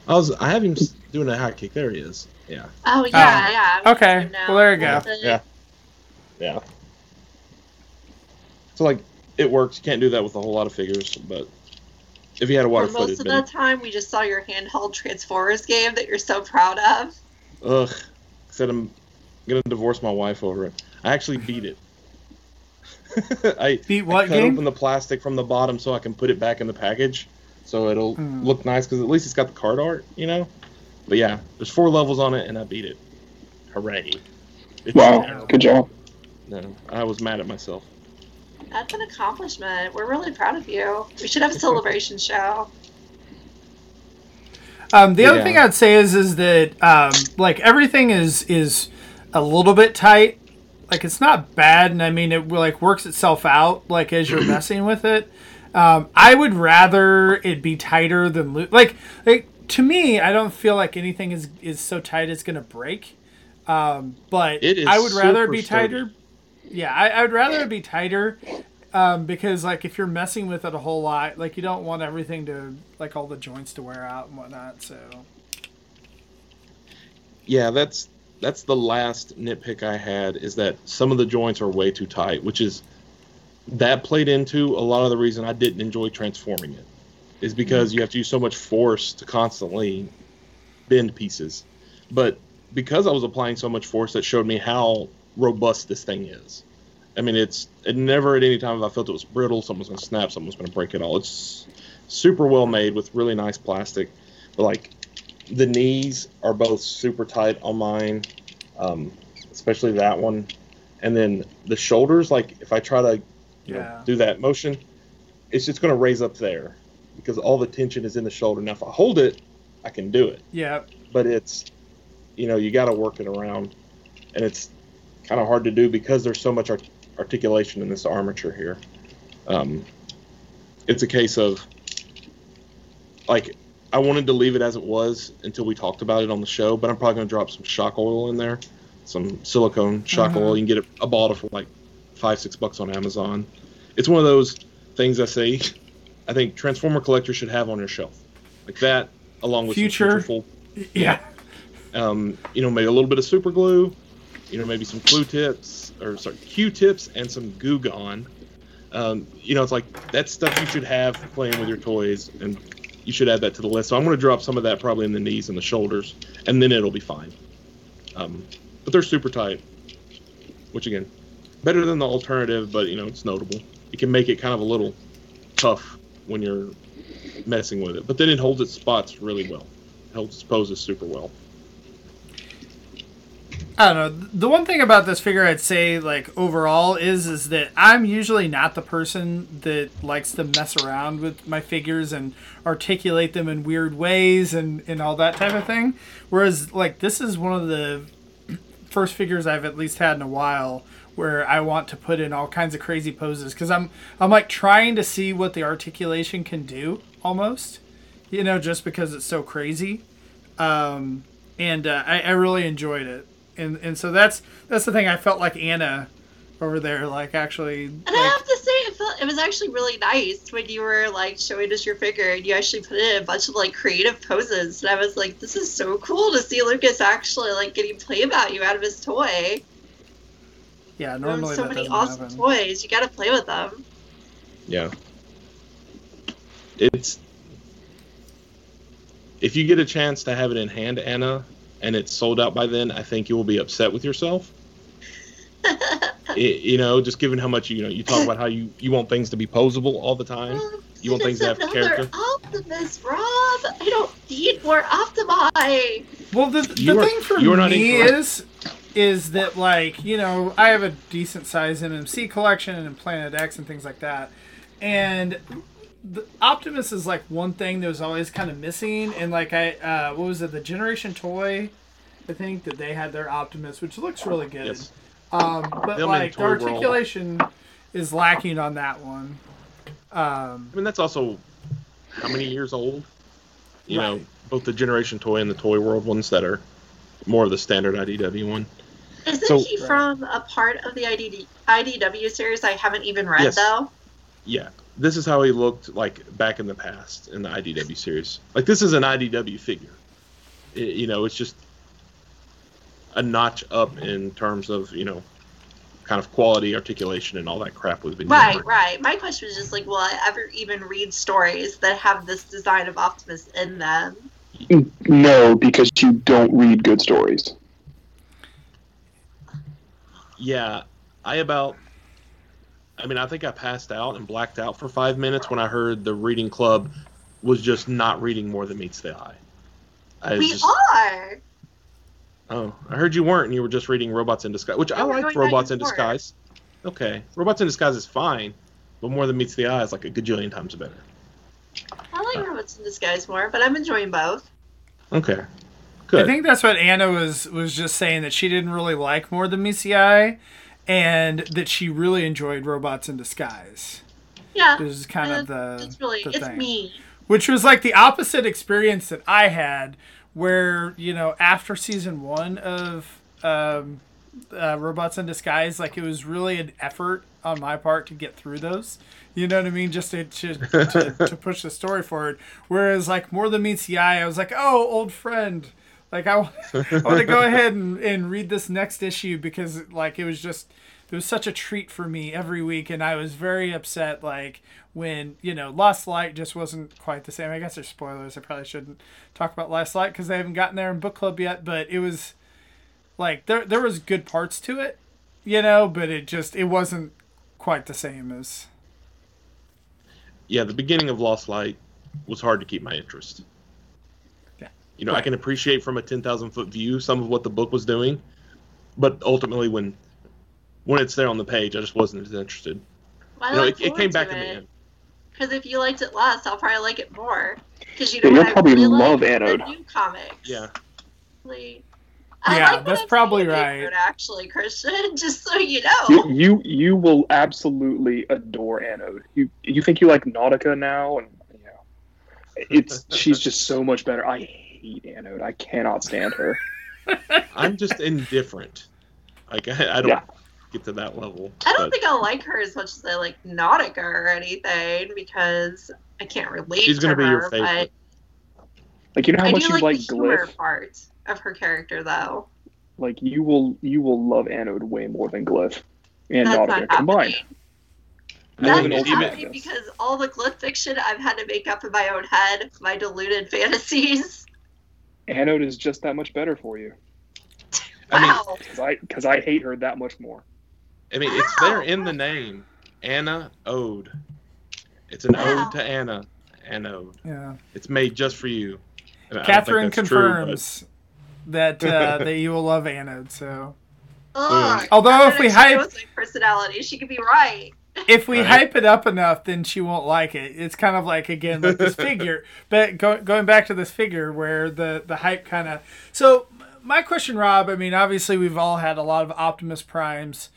I was. I have him doing a high kick. There he is. Yeah. Oh yeah, oh. yeah. I was Okay, now. well, there you go. Yeah. Yeah. So like, it works. You can't do that with a whole lot of figures, but if you had a water For foot, most it'd of been the time, we just saw your handheld Transformers game that you're so proud of. ugh. Said I'm gonna divorce my wife over it. I actually beat it. I Beat I cut game? open the plastic from the bottom so I can put it back in the package, so it'll Hmm. look nice because at least it's got the card art, you know. But yeah, there's four levels on it, and I beat it. Hooray! It's Wow, terrible. good job. No, I was mad at myself. That's an accomplishment. We're really proud of you. We should have a celebration show. Um, the other Yeah. thing I'd say is is that um, like everything is is a little bit tight. Like it's not bad, and I mean it like works itself out. Like as you're messing with it, um, I would rather it be tighter than loose. like like to me. I don't feel like anything is is so tight it's gonna break. Um, but I would rather be sturdy. tighter. Yeah, I, I would rather it be tighter um, because like if you're messing with it a whole lot, like you don't want everything to like all the joints to wear out and whatnot. So Yeah, that's that's the last nitpick I had is that some of the joints are way too tight, which is that played into a lot of the reason I didn't enjoy transforming it. Is because you have to use so much force to constantly bend pieces. But because I was applying so much force that showed me how robust this thing is. I mean it's it never at any time I felt it was brittle, someone's gonna snap, someone's gonna break it all. It's super well made with really nice plastic. But like the knees are both super tight on mine, um, especially that one. And then the shoulders, like if I try to Yeah. know, do that motion, it's just going to raise up there because all the tension is in the shoulder. Now, if I hold it, I can do it, Yeah. but it's, you know, you got to work it around, and it's kind of hard to do because there's so much art- articulation in this armature here. Um, it's a case of, like, I wanted to leave it as it was until we talked about it on the show, but I'm probably going to drop some shock oil in there, some silicone shock Mhm. oil. You can get a, a bottle for like five, six bucks on Amazon. It's one of those things I say. I think Transformer collectors should have on your shelf, like that, along with future Yeah. um, you know, maybe a little bit of super glue, you know, maybe some glue tips or sorry, Q-tips and some Goo Gone. Um, you know, it's like that stuff you should have playing with your toys, and you should add that to the list. So I'm going to drop some of that probably in the knees and the shoulders, and then it'll be fine. Um, but they're super tight, which again, better than the alternative, but you know, it's notable. It can make it kind of a little tough when you're messing with it, but then it holds its spots really well. It holds its poses super well. I don't know. The one thing about this figure I'd say, like overall, is is that I'm usually not the person that likes to mess around with my figures and articulate them in weird ways and and all that type of thing. Whereas, like this is one of the first figures I've at least had in a while where I want to put in all kinds of crazy poses because I'm I'm like trying to see what the articulation can do almost, you know, just because it's so crazy. Um, and uh, I, I really enjoyed it and and so that's that's the thing I felt like Anna over there like actually And I have to say, it, felt, it was actually really nice when you were like showing us your figure and you actually put it in a bunch of like creative poses. And I was like, this is so cool to see Lucas actually like getting play about you out of his toy. yeah normally are so that many doesn't awesome happen. toys. You got to play with them. Yeah. It's if you get a chance to have it in hand, Anna, and it's sold out by then, I think you will be upset with yourself. It- you know, just given how much you know, you talk about how you you want things to be posable all the time. Oh, you want things to have another character. Optimus, Rob. I don't need more Optimi. Well, the, the are- thing for you are not me is is that like you know I have a decent size MMC collection and Planet X and things like that, and the Optimus is like one thing that was always kind of missing. And like I, uh, what was it, the Generation Toy? I think that they had their Optimus, which looks really good. Yes. Um, but Them like the Toy World. articulation is lacking on that one. Um, I mean, that's also how many years old? You know, Right. both the Generation Toy and the Toy World ones that are more of the standard IDW one. Isn't So- he from a part of the IDD, IDW series I haven't even read Yes. though? Yeah, this is how he looked like back in the past in the IDW series. Like this is an IDW figure. I- you know, it's just a notch up in terms of you know, kind of quality, articulation, and all that crap we've been Right, using. right. My question was just like, will I ever even read stories that have this design of Optimus in them? No, because you don't read good stories. Yeah, I about. I mean, I think I passed out and blacked out for five minutes when I heard the reading club was just not reading more than meets the eye. I we just, are. Oh, I heard you weren't, and you were just reading Robots in Disguise, which I No, we're like Robots in. Disguise. Okay, Robots in Disguise is fine, but more than meets the eye is like a gajillion times better. I like uh. Robots in Disguise more, but I'm enjoying both. Okay, good. I think that's what Anna was was just saying that she didn't really like more than MCI, and that she really enjoyed Robots in Disguise. Yeah. It was kind of uh, the it's really the it's thing. me. which was like the opposite experience that I had, where you know after season one of um, uh, Robots in Disguise, like it was really an effort on my part to get through those. You know what I mean? Just to to, to, to push the story forward. Whereas like more than meets the eye, I was like, oh, old friend. Like I, want- I want to go ahead and, and read this next issue because like it was just it was such a treat for me every week and I was very upset like when you know Lost Light just wasn't quite the same. I guess there's spoilers. I probably shouldn't talk about Lost Light because they haven't gotten there in book club yet. But it was like there there was good parts to it, you know, but it just it wasn't quite the same as yeah, the beginning of Lost Light was hard to keep my interest. Yeah. You know, I can appreciate from a ten thousand foot view some of what the book was doing, but ultimately when when it's there on the page, I just wasn't as interested. I You know, it, it came back to in the it. end. Because if you liked it less, I'll probably like it more. Because you Yeah, know you'll what I probably really love like? Anode. The new comics. Yeah. Like, I Yeah, like that's probably right. Anode, Actually, Christian, just so you know. You, you you will absolutely adore Anode. You you think you like Nautica now, and you know, it's she's just so much better. I hate Anode. I cannot stand her. I'm just indifferent. Like I, I don't Yeah. get to that level. I don't but think I'll like her as much as I like Nautica or anything because I can't relate She's gonna her. be your favorite. Like you know how I much do you like, like the humor Glyph. part of her character, though. Like you will you will love Anode way more than Glyph and That's Nautica not combined. That's think not happening because all the glyph fiction I've had to make up in my own head, my deluded fantasies. Anode is just that much better for you I mean, because I because I hate her that much more. I mean, it's there in the name. Anna Ode. It's an Wow. ode to Anna. Anode. Yeah. It's made just for you. And I don't think Catherine that's true, but- confirms that uh, that you will love Anode. So Ugh, Although if we gonna hype- personality, she could be right. If we Right. hype it up enough, then she won't like it. It's kind of like again like this figure, but go, going back to this figure where the the hype kind of. So my question, Rob. I mean, obviously we've all had a lot of Optimus Primes.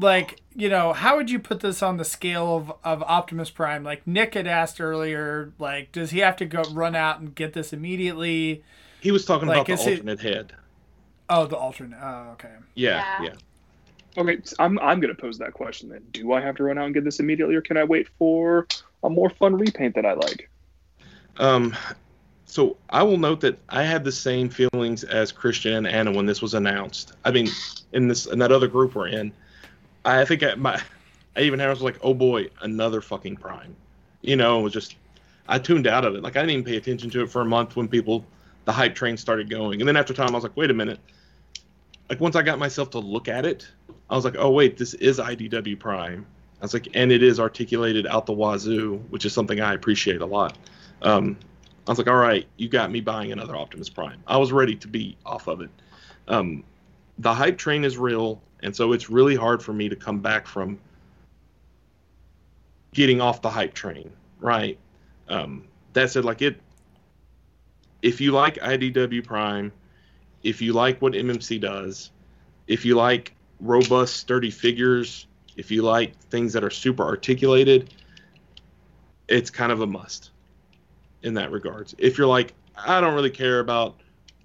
Like you know, how would you put this on the scale of of Optimus Prime? Like Nick had asked earlier, like does he have to go run out and get this immediately? He was talking Like, about the is it- alternate head. Oh, the alternate. Oh, okay. Yeah, Yeah. yeah. Okay, I'm I'm gonna pose that question then. Do I have to run out and get this immediately, or can I wait for a more fun repaint that I like? Um, so I will note that I had the same feelings as Christian and Anna when this was announced. I mean, in this in that other group we're in, I think I, my I even had was like, oh boy, another fucking Prime. You know, it was just I tuned out of it. Like I didn't even pay attention to it for a month when people the hype train started going, and then after time I was like, wait a minute. Like once I got myself to look at it, I was like, oh wait, this is IDW Prime. I was like, and it is articulated out the wazoo, which is something I appreciate a lot. Um, I was like, all right, you got me buying another Optimus Prime. I was ready to be off of it. Um, the hype train is real, and so it's really hard for me to come back from getting off the hype train, right? Um, that said, like it, if you like IDW Prime, if you like what MMC does, if you like robust, sturdy figures, if you like things that are super articulated, it's kind of a must in that regards. If you're like, I don't really care about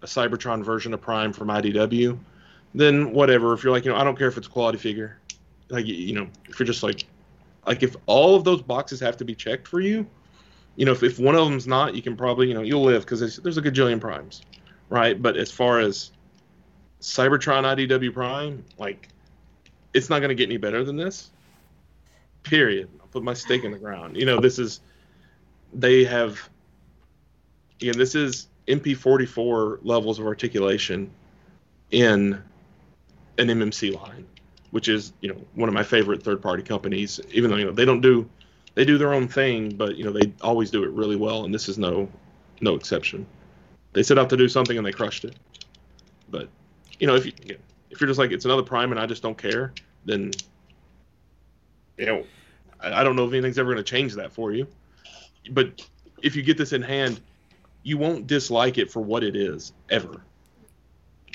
a Cybertron version of Prime from IDW, then whatever. If you're like, you know, I don't care if it's a quality figure, like you know, if you're just like, like if all of those boxes have to be checked for you, you know, if, if one of them's not, you can probably, you know, you'll live because there's, there's a gajillion primes, right? But as far as Cybertron IDW Prime, like, it's not going to get any better than this. Period. I'll put my stake in the ground. You know, this is, they have, again, this is MP44 levels of articulation in an MMC line, which is, you know, one of my favorite third party companies, even though, you know, they don't do, they do their own thing, but, you know, they always do it really well. And this is no, no exception. They set out to do something and they crushed it. But, you know, if you, if you're just like, it's another prime and I just don't care, then, you know, I, I don't know if anything's ever going to change that for you. But if you get this in hand, you won't dislike it for what it is ever.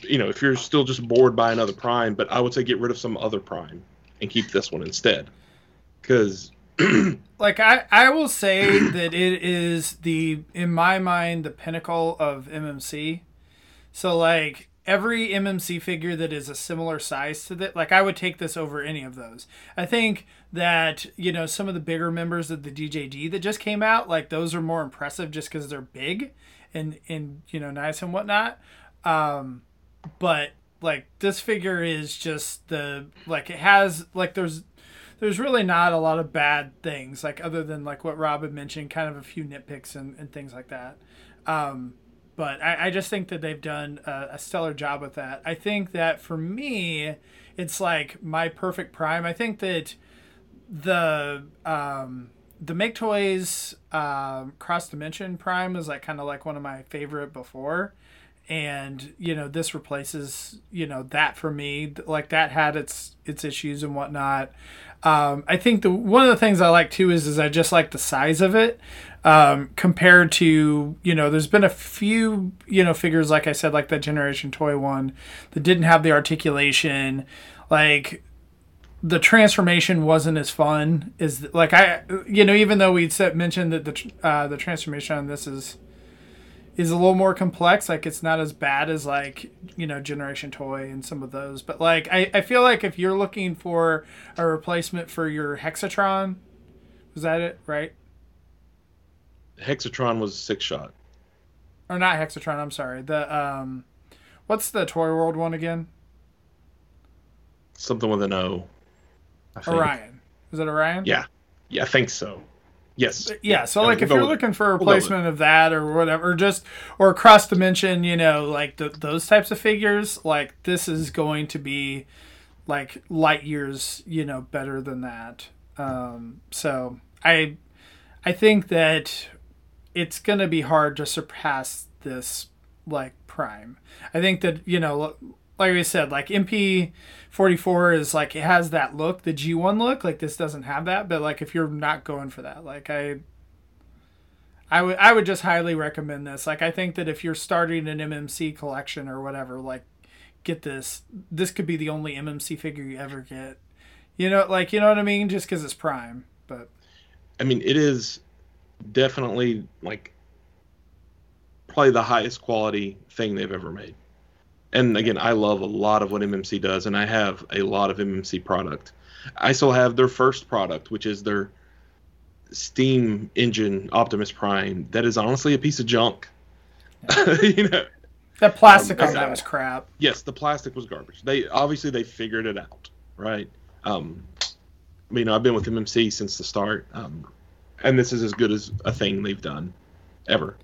You know, if you're still just bored by another prime, but I would say get rid of some other prime and keep this one instead. Because like I, I will say that it is the in my mind the pinnacle of MMC. So like every MMC figure that is a similar size to that, like I would take this over any of those. I think that you know some of the bigger members of the DJD that just came out, like those are more impressive just because they're big and and you know nice and whatnot. Um, but like this figure is just the like it has like there's there's really not a lot of bad things like other than like what Rob had mentioned, kind of a few nitpicks and, and things like that. Um, but I, I just think that they've done a, a stellar job with that. I think that for me, it's like my perfect prime. I think that the um, the Make Toys um, Cross Dimension Prime is like kind of like one of my favorite before, and you know this replaces you know that for me. Like that had its its issues and whatnot. Um, I think the one of the things I like too is is I just like the size of it um, compared to you know there's been a few you know figures like I said like that Generation Toy one that didn't have the articulation. Like the transformation wasn't as fun as like I you know even though we said mentioned that the uh, the transformation on this is is a little more complex like it's not as bad as like you know generation toy and some of those but like I, I feel like if you're looking for a replacement for your hexatron was that it right Hexatron was six shot. or not hexatron i'm sorry the um what's the toy world one again Something with an O. I think. orion is it orion Yeah. Yeah, I think so. Yes. yeah so Yeah, like if you're it. looking for a We'll replacement of that or whatever or just or cross dimension you know like th those types of figures like this is going to be like light years you know better than that um so i i think that it's going to be hard to surpass this like prime i think that you know like we said like mp 44 is like it has that look the g1 look like this doesn't have that but like if you're not going for that like i I would I would just highly recommend this. Like I think that if you're starting an MMC collection or whatever, like get this. This could be the only MMC figure you ever get. You know, like you know what I mean? Just because it's Prime, but I mean, it is definitely like probably the highest quality thing they've ever made. And again, I love a lot of what MMC does, and I have a lot of MMC product. I still have their first product, which is their steam engine Optimus Prime. That is honestly a piece of junk. you know, that plastic Um, on that was crap. yes, the plastic was garbage. They obviously they figured it out, right? Um, you know, I've been with MMC since the start, um, and this is as good as a thing they've done ever.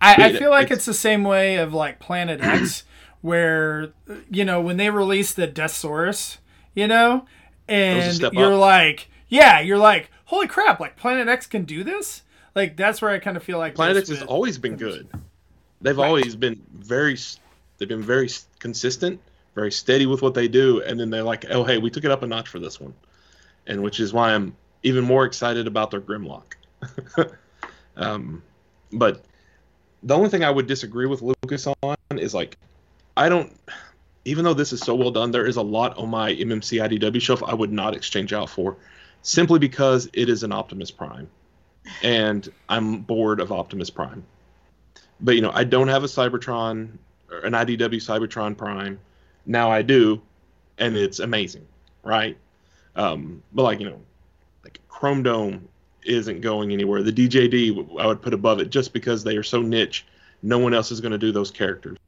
I, I feel like it's- it's the same way of like Planet X, where you know when they released the Deathsaurus, you know, and you're up. like, yeah, you're like, holy crap, like Planet X can do this. Like that's where I kind of feel like Planet X has always been good. They've Right. always been very, they've been very consistent, very steady with what they do, and then they're like, oh hey, we took it up a notch for this one, and which is why I'm even more excited about their Grimlock. um, but the only thing I would disagree with Lucas on is like, I don't. Even though this is so well done, there is a lot on my MMC IDW shelf I would not exchange out for, simply because it is an Optimus Prime, and I'm bored of Optimus Prime. But you know, I don't have a Cybertron or an IDW Cybertron Prime. Now I do, and it's amazing, right? Um, but like you know, like Chrome Dome isn't going anywhere. The DJD I would put above it just because they are so niche. No one else is going to do those characters,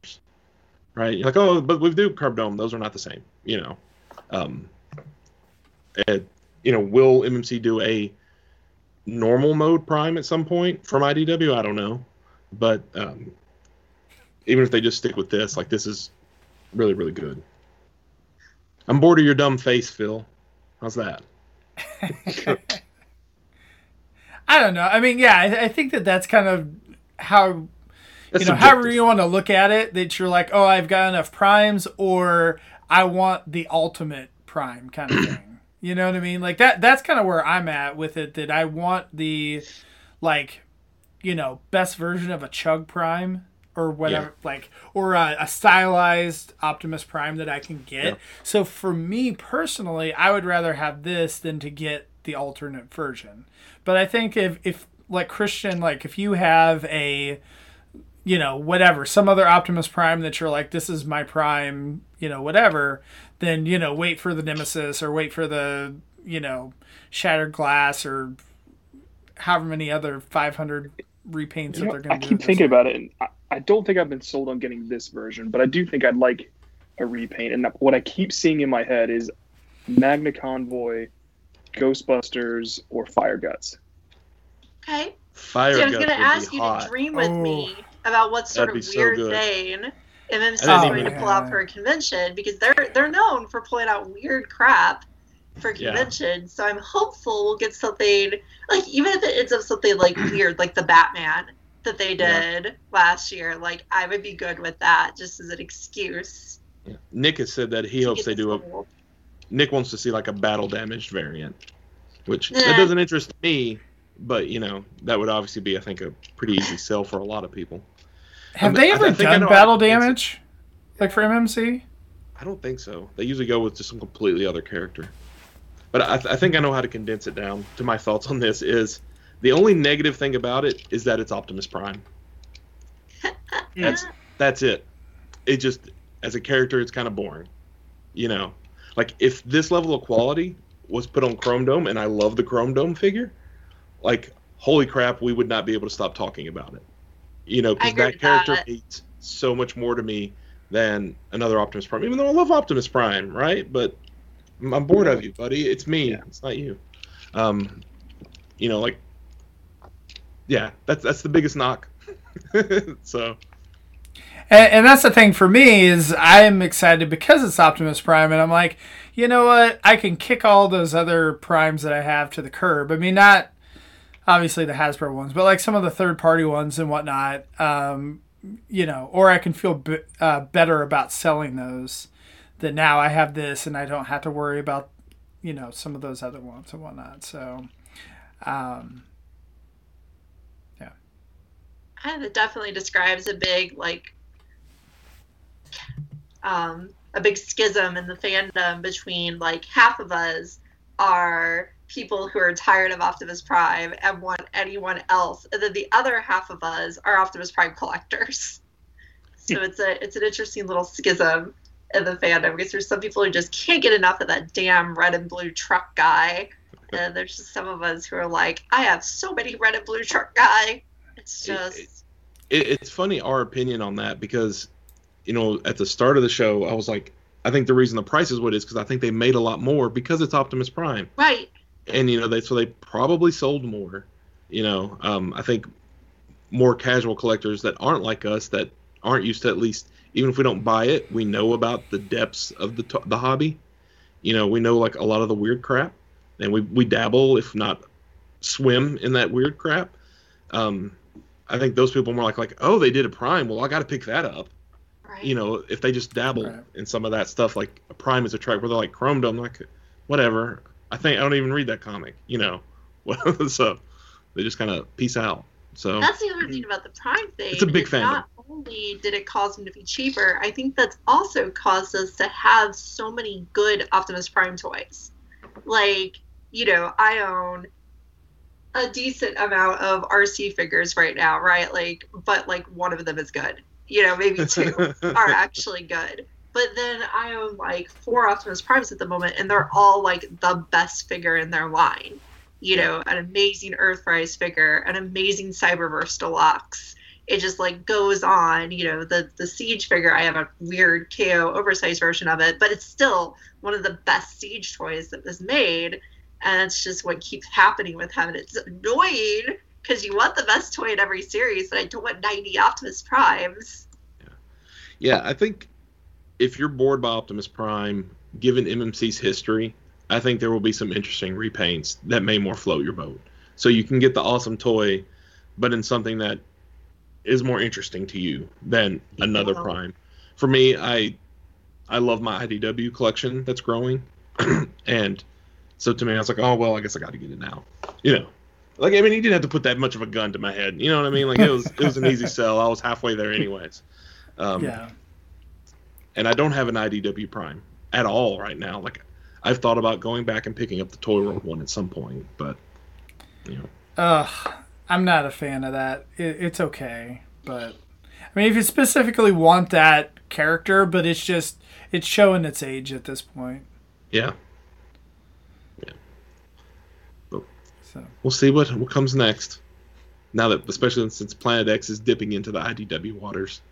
right? You're like, oh, but we do Carb Dome. Those are not the same, you know. Um, and, you know, will MMC do a normal mode Prime at some point from IDW? I don't know, but um, even if they just stick with this, like this is really, really good. I'm bored of your dumb face, Phil. How's that? I don't know. I mean, yeah, I, I think that that's kind of how That's you know, subjective. however you want to look at it, that you're like, oh, I've got enough primes, or I want the ultimate prime kind of thing. You know what I mean? Like that. That's kind of where I'm at with it. That I want the, like, you know, best version of a Chug Prime or whatever, like, or a, a stylized Optimus Prime that I can get. Yeah. So for me personally, I would rather have this than to get the alternate version. But I think if if like Christian, like if you have a you know, whatever, some other Optimus Prime that you're like, this is my Prime, you know, whatever, then, you know, wait for the Nemesis or wait for the, you know, Shattered Glass or however many other 500 repaints You that know, they're I going to do. I keep thinking year. about it, and I, I don't think I've been sold on getting this version, but I do think I'd like a repaint. And what I keep seeing in my head is Magna Convoy, Ghostbusters, or Fire Guts. Okay. Fire So I was Guts going to would ask be you hot. to dream with Oh. me about what sort That'd of be so weird thing MMC is I going to pull out for a convention because they're they're known for pulling out weird crap. for Yeah. convention. So I'm hopeful we'll get something like even if it ends up something like weird, like the Batman that they Yeah. did last year. Like I would be good with that just as an excuse. Nick has said that he hopes they do a. Nick wants to see like a battle damaged variant, which Nah. that eh. doesn't interest me. But you know that would obviously be, I think, a pretty easy sell for a lot of people. Have Um, they ever I I done know- battle I think so. damage? Like for MMC? I don't think so. They usually go with just some completely other character. But I, I think I know how to condense it down to my thoughts on this. Is the only negative thing about it is that it's Optimus Prime. That's that's it. It just as a character, it's kind of boring. You know, like if this level of quality was put on Chrome Dome, and I love the Chrome Dome figure, like holy crap, we would not be able to stop talking about it. You know, because that character that. means so much more to me than another Optimus Prime. Even though I love Optimus Prime, right? But I'm I'm bored of you, buddy. It's me. Yeah. It's not you. Um, you know, like, yeah, that's that's the biggest knock. so And, and that's the thing for me is I'm excited because it's Optimus Prime, and I'm like, you know what? I can kick all those other primes that I have to the curb. I mean, not obviously the Hasbro ones, but like some of the third party ones and whatnot. Um, you know, or I can feel b- uh, better about selling those. That now I have this, and I don't have to worry about you know some of those other ones and whatnot. So. Um, And it definitely describes a big like um a big schism in the fandom between like half of us are people who are tired of Optimus Prime and want anyone else, and then the other half of us are Optimus Prime collectors. So it's a it's an interesting little schism in the fandom because there's some people who just can't get enough of that damn red and blue truck guy, and there's just some of us who are like, I have so many red and blue truck guy. It's It- just it, it's funny our opinion on that because you know at the start of the show i was like i think the reason the price is what it is because i think they made a lot more because it's optimus prime right. And you know they so they probably sold more you know um, i think more casual collectors that aren't like us that aren't used to at least even if we don't buy it we know about the depths of the t- the hobby you know we know like a lot of the weird crap and we we dabble if not swim in that weird crap um i think those people are more like like oh they did a prime well i got to pick that up Right. you know, if they just dabble Right. in some of that stuff, like a Prime is a track where they're like Chrome Dome, like whatever. I think I don't even read that comic, you know. so they just kind of peace out. So That's the other thing about the Prime thing. It's a big fan. Not only did it cause them to be cheaper, I think that's also caused us to have so many good Optimus Prime toys. Like, you know, I own a decent amount of RC figures right now, right? Like, but like one of them is good. You know, maybe two are actually good. But then I own like four Optimus Primes at the moment, and they're all like the best figure in their line. You know, an amazing Earthrise figure, an amazing Cyberverse Deluxe. It just like goes on. You know, the the Siege figure, I have a weird KO oversized version of it, but it's still one of the best Siege toys that was made. And it's just what keeps happening with him. And it's annoying because you want the best toy in every series, but I don't want 90 Optimus Primes. yeah, I think if you're bored by Optimus Prime, given MMC's history, I think there will be some interesting repaints that may more float your boat. So you can get the awesome toy, but in something that is more interesting to you than another Wow. Prime. For me, I I love my IDW collection that's growing, and so to me, I was like, oh well, I guess I got to get it now. You know, like I mean, he didn't have to put that much of a gun to my head. You know what I mean? Like it was it was an easy sell. I was halfway there anyways. Um, yeah. And I don't have an IDW Prime at all right now. Like I've thought about going back and picking up the Toy World one at some point, but you know, Ugh, I'm not a fan of that. It, it's okay, but I mean, if you specifically want that character, but it's just it's showing its age at this point. yeah, Yeah. So we'll see what what comes next. Now that, especially since Planet X is dipping into the IDW waters,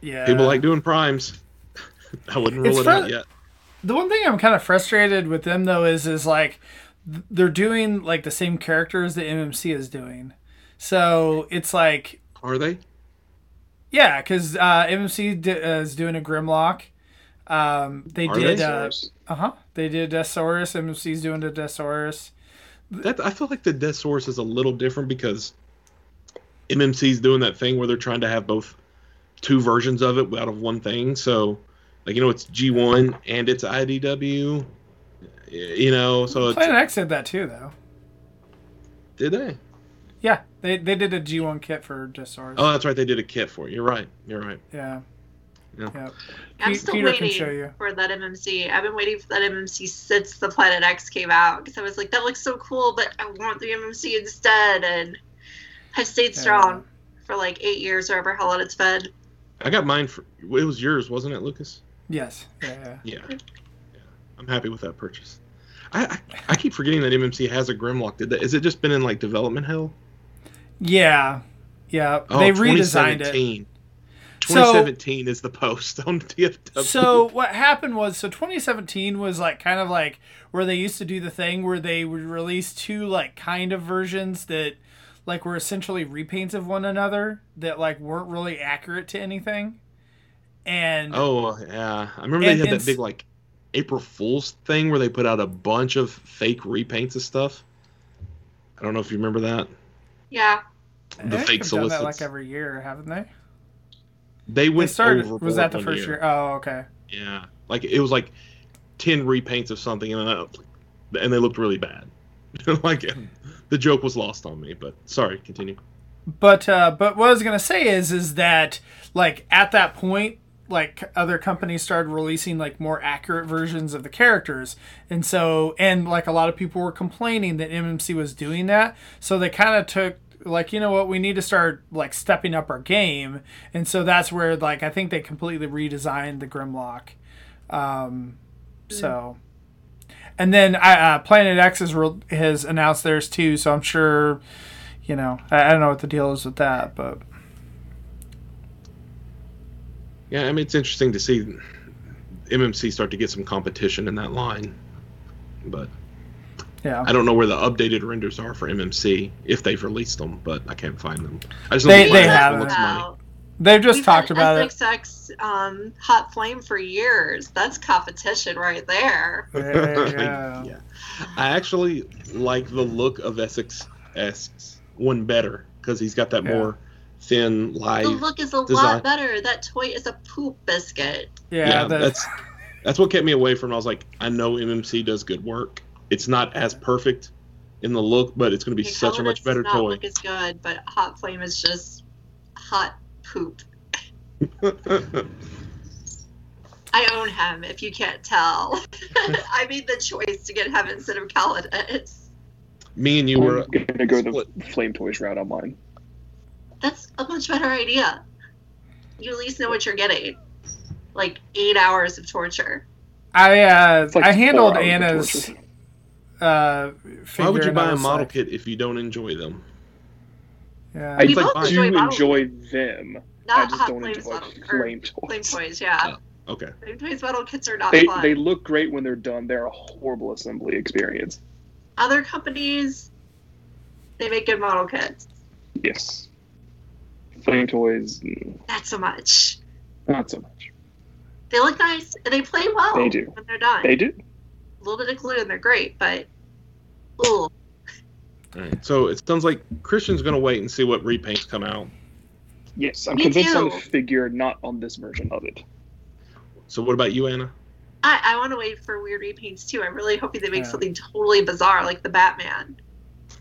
yeah, people like doing primes. I wouldn't rule It's it out yet. The one thing I'm kind of frustrated with them though is is like they're doing like the same characters that MMC is doing. So it's like Are they? yeah, because uh, MMC d- uh, is doing a Grimlock. Um, they Are did they? uh, Uh huh. They did Deathsaurus. MMC's doing the Deathsaurus. That I feel like the Deathsaurus is a little different because MMC's doing that thing where they're trying to have both two versions of it out of one thing. So, like you know, it's G1 and it's IDW. You know, so it's, Planet X did that too, though. did they? Yeah, they they did a G1 kit for Deathsaurus. Oh, that's right. They did a kit for it. You're right. You're right. yeah. Yeah. Yeah. I'm Pe- still Peter waiting show you. for that MMC. I've been waiting for that MMC since the Planet X came out because I was like, that looks so cool, but I want the MMC instead. And I've stayed Yeah. strong for like eight years or ever how long it's been. I got mine for. It was yours, wasn't it, Lucas? Yes. Yeah. yeah. Yeah. yeah. I'm happy with that purchase. I, I I keep forgetting that MMC has a Grimlock. Did that? Is it just been in like development hell? Yeah. Yeah. Oh, they redesigned it. 2017. So- 2017 is the post on TFW. So what happened was, so 2017 was like kind of like where they used to do the thing where they would release two like kind of versions that like were essentially repaints of one another that like weren't really accurate to anything. And Oh yeah, I remember And- they had that big like April Fool's thing where they put out a bunch of fake repaints of stuff. I don't know if you remember that. Yeah. The think fake they've done that solicits. like every year, haven't they? They They went started. overboard Was that the first year? Oh, okay. Yeah, like it was like ten repaints of something, and I, and they looked really bad. like hmm. The joke was lost on me, but sorry, continue. But uh, but what I was gonna say is is that like at that point, like other companies started releasing like more accurate versions of the characters, and so and like a lot of people were complaining that MMC was doing that, so they kind of took like you know what we need to start like stepping up our game, and so that's where like I think they completely redesigned the Grimlock, um, so. And then uh, Planet X has, re- has announced theirs too, so I'm sure you know, I, I don't know what the deal is with that, but Yeah, I mean it's interesting to see MMC start to get some competition in that line, but yeah, I don't know where the updated renders are for MMC if they've released them, but I can't find them. I just know They- the they have one looks money. Wow. They've just We've talked had about it. SXX um, Hot Flame for years. That's competition right there. Yeah, Yeah. I actually like the look of Essex Essex one better because he's got that Yeah. more thin, live. The look is a design. lot better. That toy is a poop biscuit. yeah, yeah, the- that's that's what kept me away from. it. I was like, I know MMC does good work. It's not as perfect in the look, but it's going to be Okay, such a Color much does better not toy. Look as good, but Hot Flame is just hot poop. I own him. If you can't tell, I made the choice to get him instead of Calidus. Me and you were I'm gonna go the. Flame Toys route on mine. That's a much better idea. You at least know what you're getting. Like eight hours of torture. I uh, like I handled Anna's uh. Why would you buy a model like, kit if you don't enjoy them? Yeah, I We like both mine. do enjoy enjoy them. I Not just Hot don't Flames enjoy model, flame toys. Flame toys, yeah. Okay. Flame toys model kits are not They fun. they look great when they're done. They're a horrible assembly experience. Other companies, they make good model kits. Yes. Flame toys, mm, Not so much. not so much. They look nice and they play well They do. when they're done. They do. A little bit of glue and they're great, but ooh, All right. So it sounds like Christian's going to wait and see what repaints come out. Yes, I'm Me convinced on the figure, not on this version of it. So what about you, Anna? I, I want to wait for weird repaints too. I'm really hoping they make Yeah. something totally bizarre like the Batman.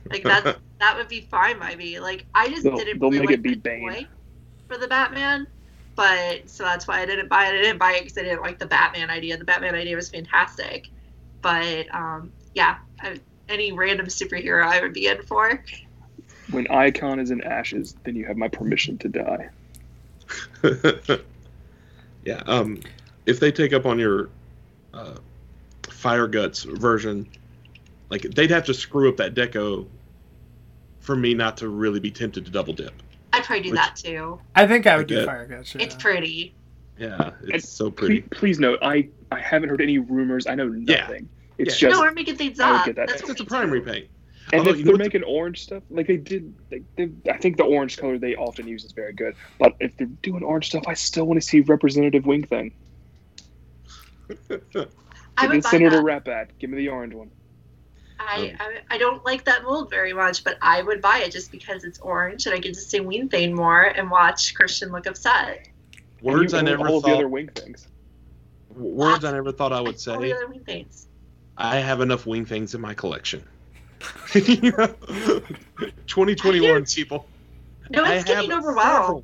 Like that that would be fine by me. Like I just They'll- didn't they'll really make like it be the Bane. for the Batman, but so that's why I didn't buy it. I didn't buy it because I didn't like the Batman idea. The Batman idea was fantastic, but um, yeah, I, any random superhero I would be in for. When Icon is in ashes, then you have my permission to die. yeah. Um, if they take up on your uh, Fire Guts version, like they'd have to screw up that deco for me not to really be tempted to double dip. I'd probably do Which- that too. I think I would do Okay. Fire Guts. Yeah. It's pretty. Yeah, it's And so pretty. please note, I, I haven't heard any rumors. I know Yeah. nothing. It's Yeah. just, no, we're making things I up. that. That's It's what just a we prime do. repaint. and Although, if you they're what the- making orange stuff, like they did, they, they, I think the orange color they often use is very good. But if they're doing orange stuff, I still want to see Representative Wing Thing. I Give me would buy Senator that. Rat Bat. Give me the orange one. I, oh. I I don't like that mold very much, but I would buy it just because it's orange and I get to see Wing Thing more and watch Christian look upset. Words I never all of the other thought. wing things. Words I ah, never thought I would All the say. other Ween Thanes. I have enough wing things in my collection. 2021 people. No, I it's getting have overwhelmed. several-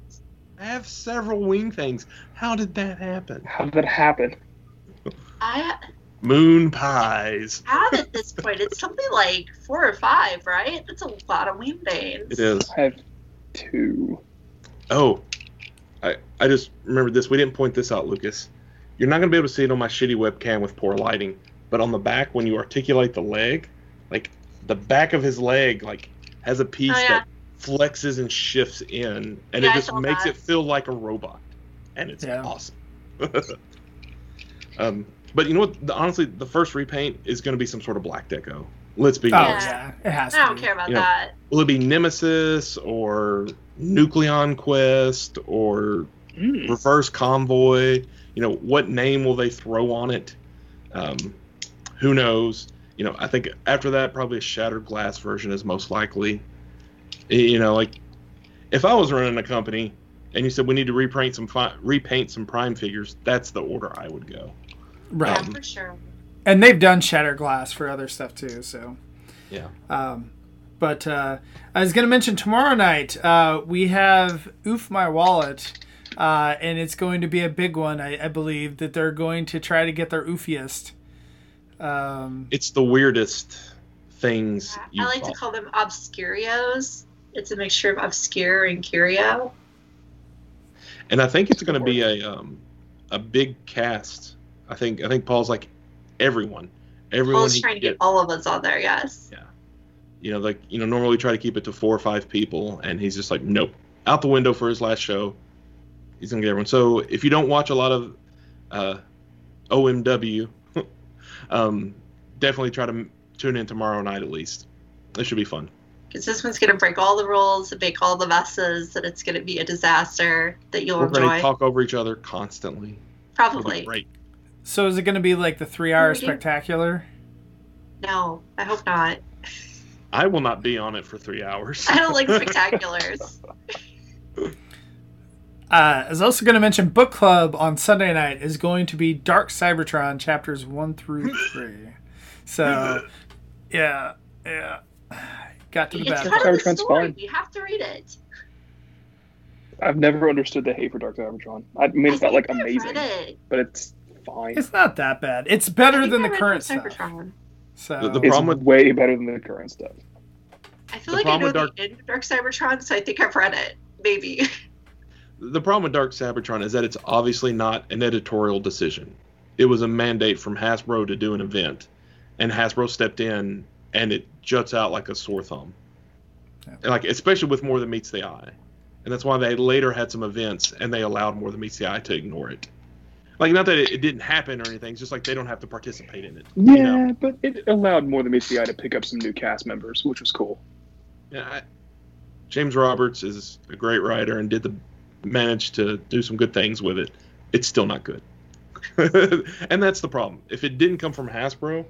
I have several wing things. How did that happen? How did that happen? I Moon pies. have at this point. It's something like four or five, right? That's a lot of wing things. It is. I have two. Oh, I I just remembered this. We didn't point this out, Lucas. You're not gonna be able to see it on my shitty webcam with poor lighting, but on the back when you articulate the leg, like the back of his leg, like has a piece Oh, yeah. that flexes and shifts in, and Yeah, it just makes that. it feel like a robot, and it's Yeah. awesome. um, but you know what? The, honestly, the first repaint is going to be some sort of black deco. Let's be Oh honest. yeah, it has I to. don't be. care about Yeah. that. Will it be Nemesis or Nucleon Quest or Mm. reverse convoy you know what name will they throw on it um, who knows you know i think after that probably a shattered glass version is most likely you know like if i was running a company and you said we need to repaint some fi- repaint some prime figures that's the order i would go Right. Yeah, for sure. and they've done shattered glass for other stuff too. So, yeah um, but uh, I was going to mention tomorrow night uh, we have Oof My Wallet, uh, and it's going to be a big one. I, I believe that they're going to try to get their oofiest. Um, it's the weirdest things you I like to call them obscurios. It's a mixture of obscure and curio. and I think it's going to be a um, a big cast. I think I think Paul's like everyone, everyone. Paul's he trying to can get all of us on there, yes. Yeah. You know, like you know, normally we try to keep it to four or five people, and he's just like, nope, out the window for his last show. He's gonna get everyone. So if you don't watch a lot of uh, OMW, um, definitely try to m- tune in tomorrow night at least. It should be fun. Because this one's going to break all the rules and make all the messes, and it's going to be a disaster that you'll We're going enjoy. to talk over each other constantly. It'll be Probably. great. so is it going to be like the three-hour Maybe. spectacular? No, I hope not. I will not be on it for three hours. I don't like spectaculars. Uh, I was also going to mention book club on Sunday night is going to be Dark Cybertron chapters one through three. So, yeah, yeah, got to the it's bad part part. of the Cybertron's story. fine. You have to read it. I've never understood the hate for Dark Cybertron. I mean, it's I not like amazing, it. but it's fine. It's not that bad. It's better than I the current Dark stuff. Cybertron. So, The- the It's problem with- way better than the current stuff. I feel The like I know with the end of Dark Cybertron, so I think I've read it. Maybe. the problem with Dark Cybertron is that it's obviously not an editorial decision. It was a mandate from Hasbro to do an event, and Hasbro stepped in, and it juts out like a sore thumb. Yeah. And like especially with more than meets the eye, and that's why they later had some events and they allowed more than meets the eye to ignore it. Like not that it, it didn't happen or anything, it's just like they don't have to participate in it. Yeah, You know? but it allowed more than meets the eye to pick up some new cast members, which was cool. Yeah, I, James Roberts is a great writer and did the managed to do some good things with it. It's still not good, and that's the problem. If it didn't come from Hasbro,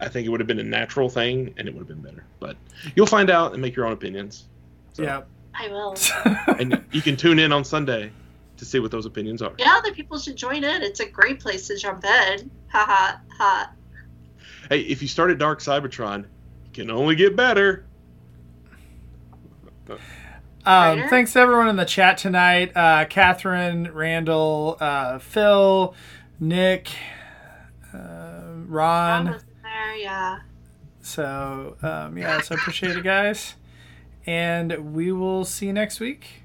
I think it would have been a natural thing and it would have been better. But you'll find out and make your own opinions. So- yeah. I will. and you can tune in on Sunday to see what those opinions are. Yeah, other people should join in. It's a great place to jump in. Ha ha ha. Hey, if you start at Dark Cybertron, it can only get better. Um, thanks to everyone in the chat tonight. Uh, Catherine, Randall, uh, Phil, Nick, uh, Ron Ron. was in there, yeah. So, um, yeah, so I appreciate it, guys. And we will see you next week.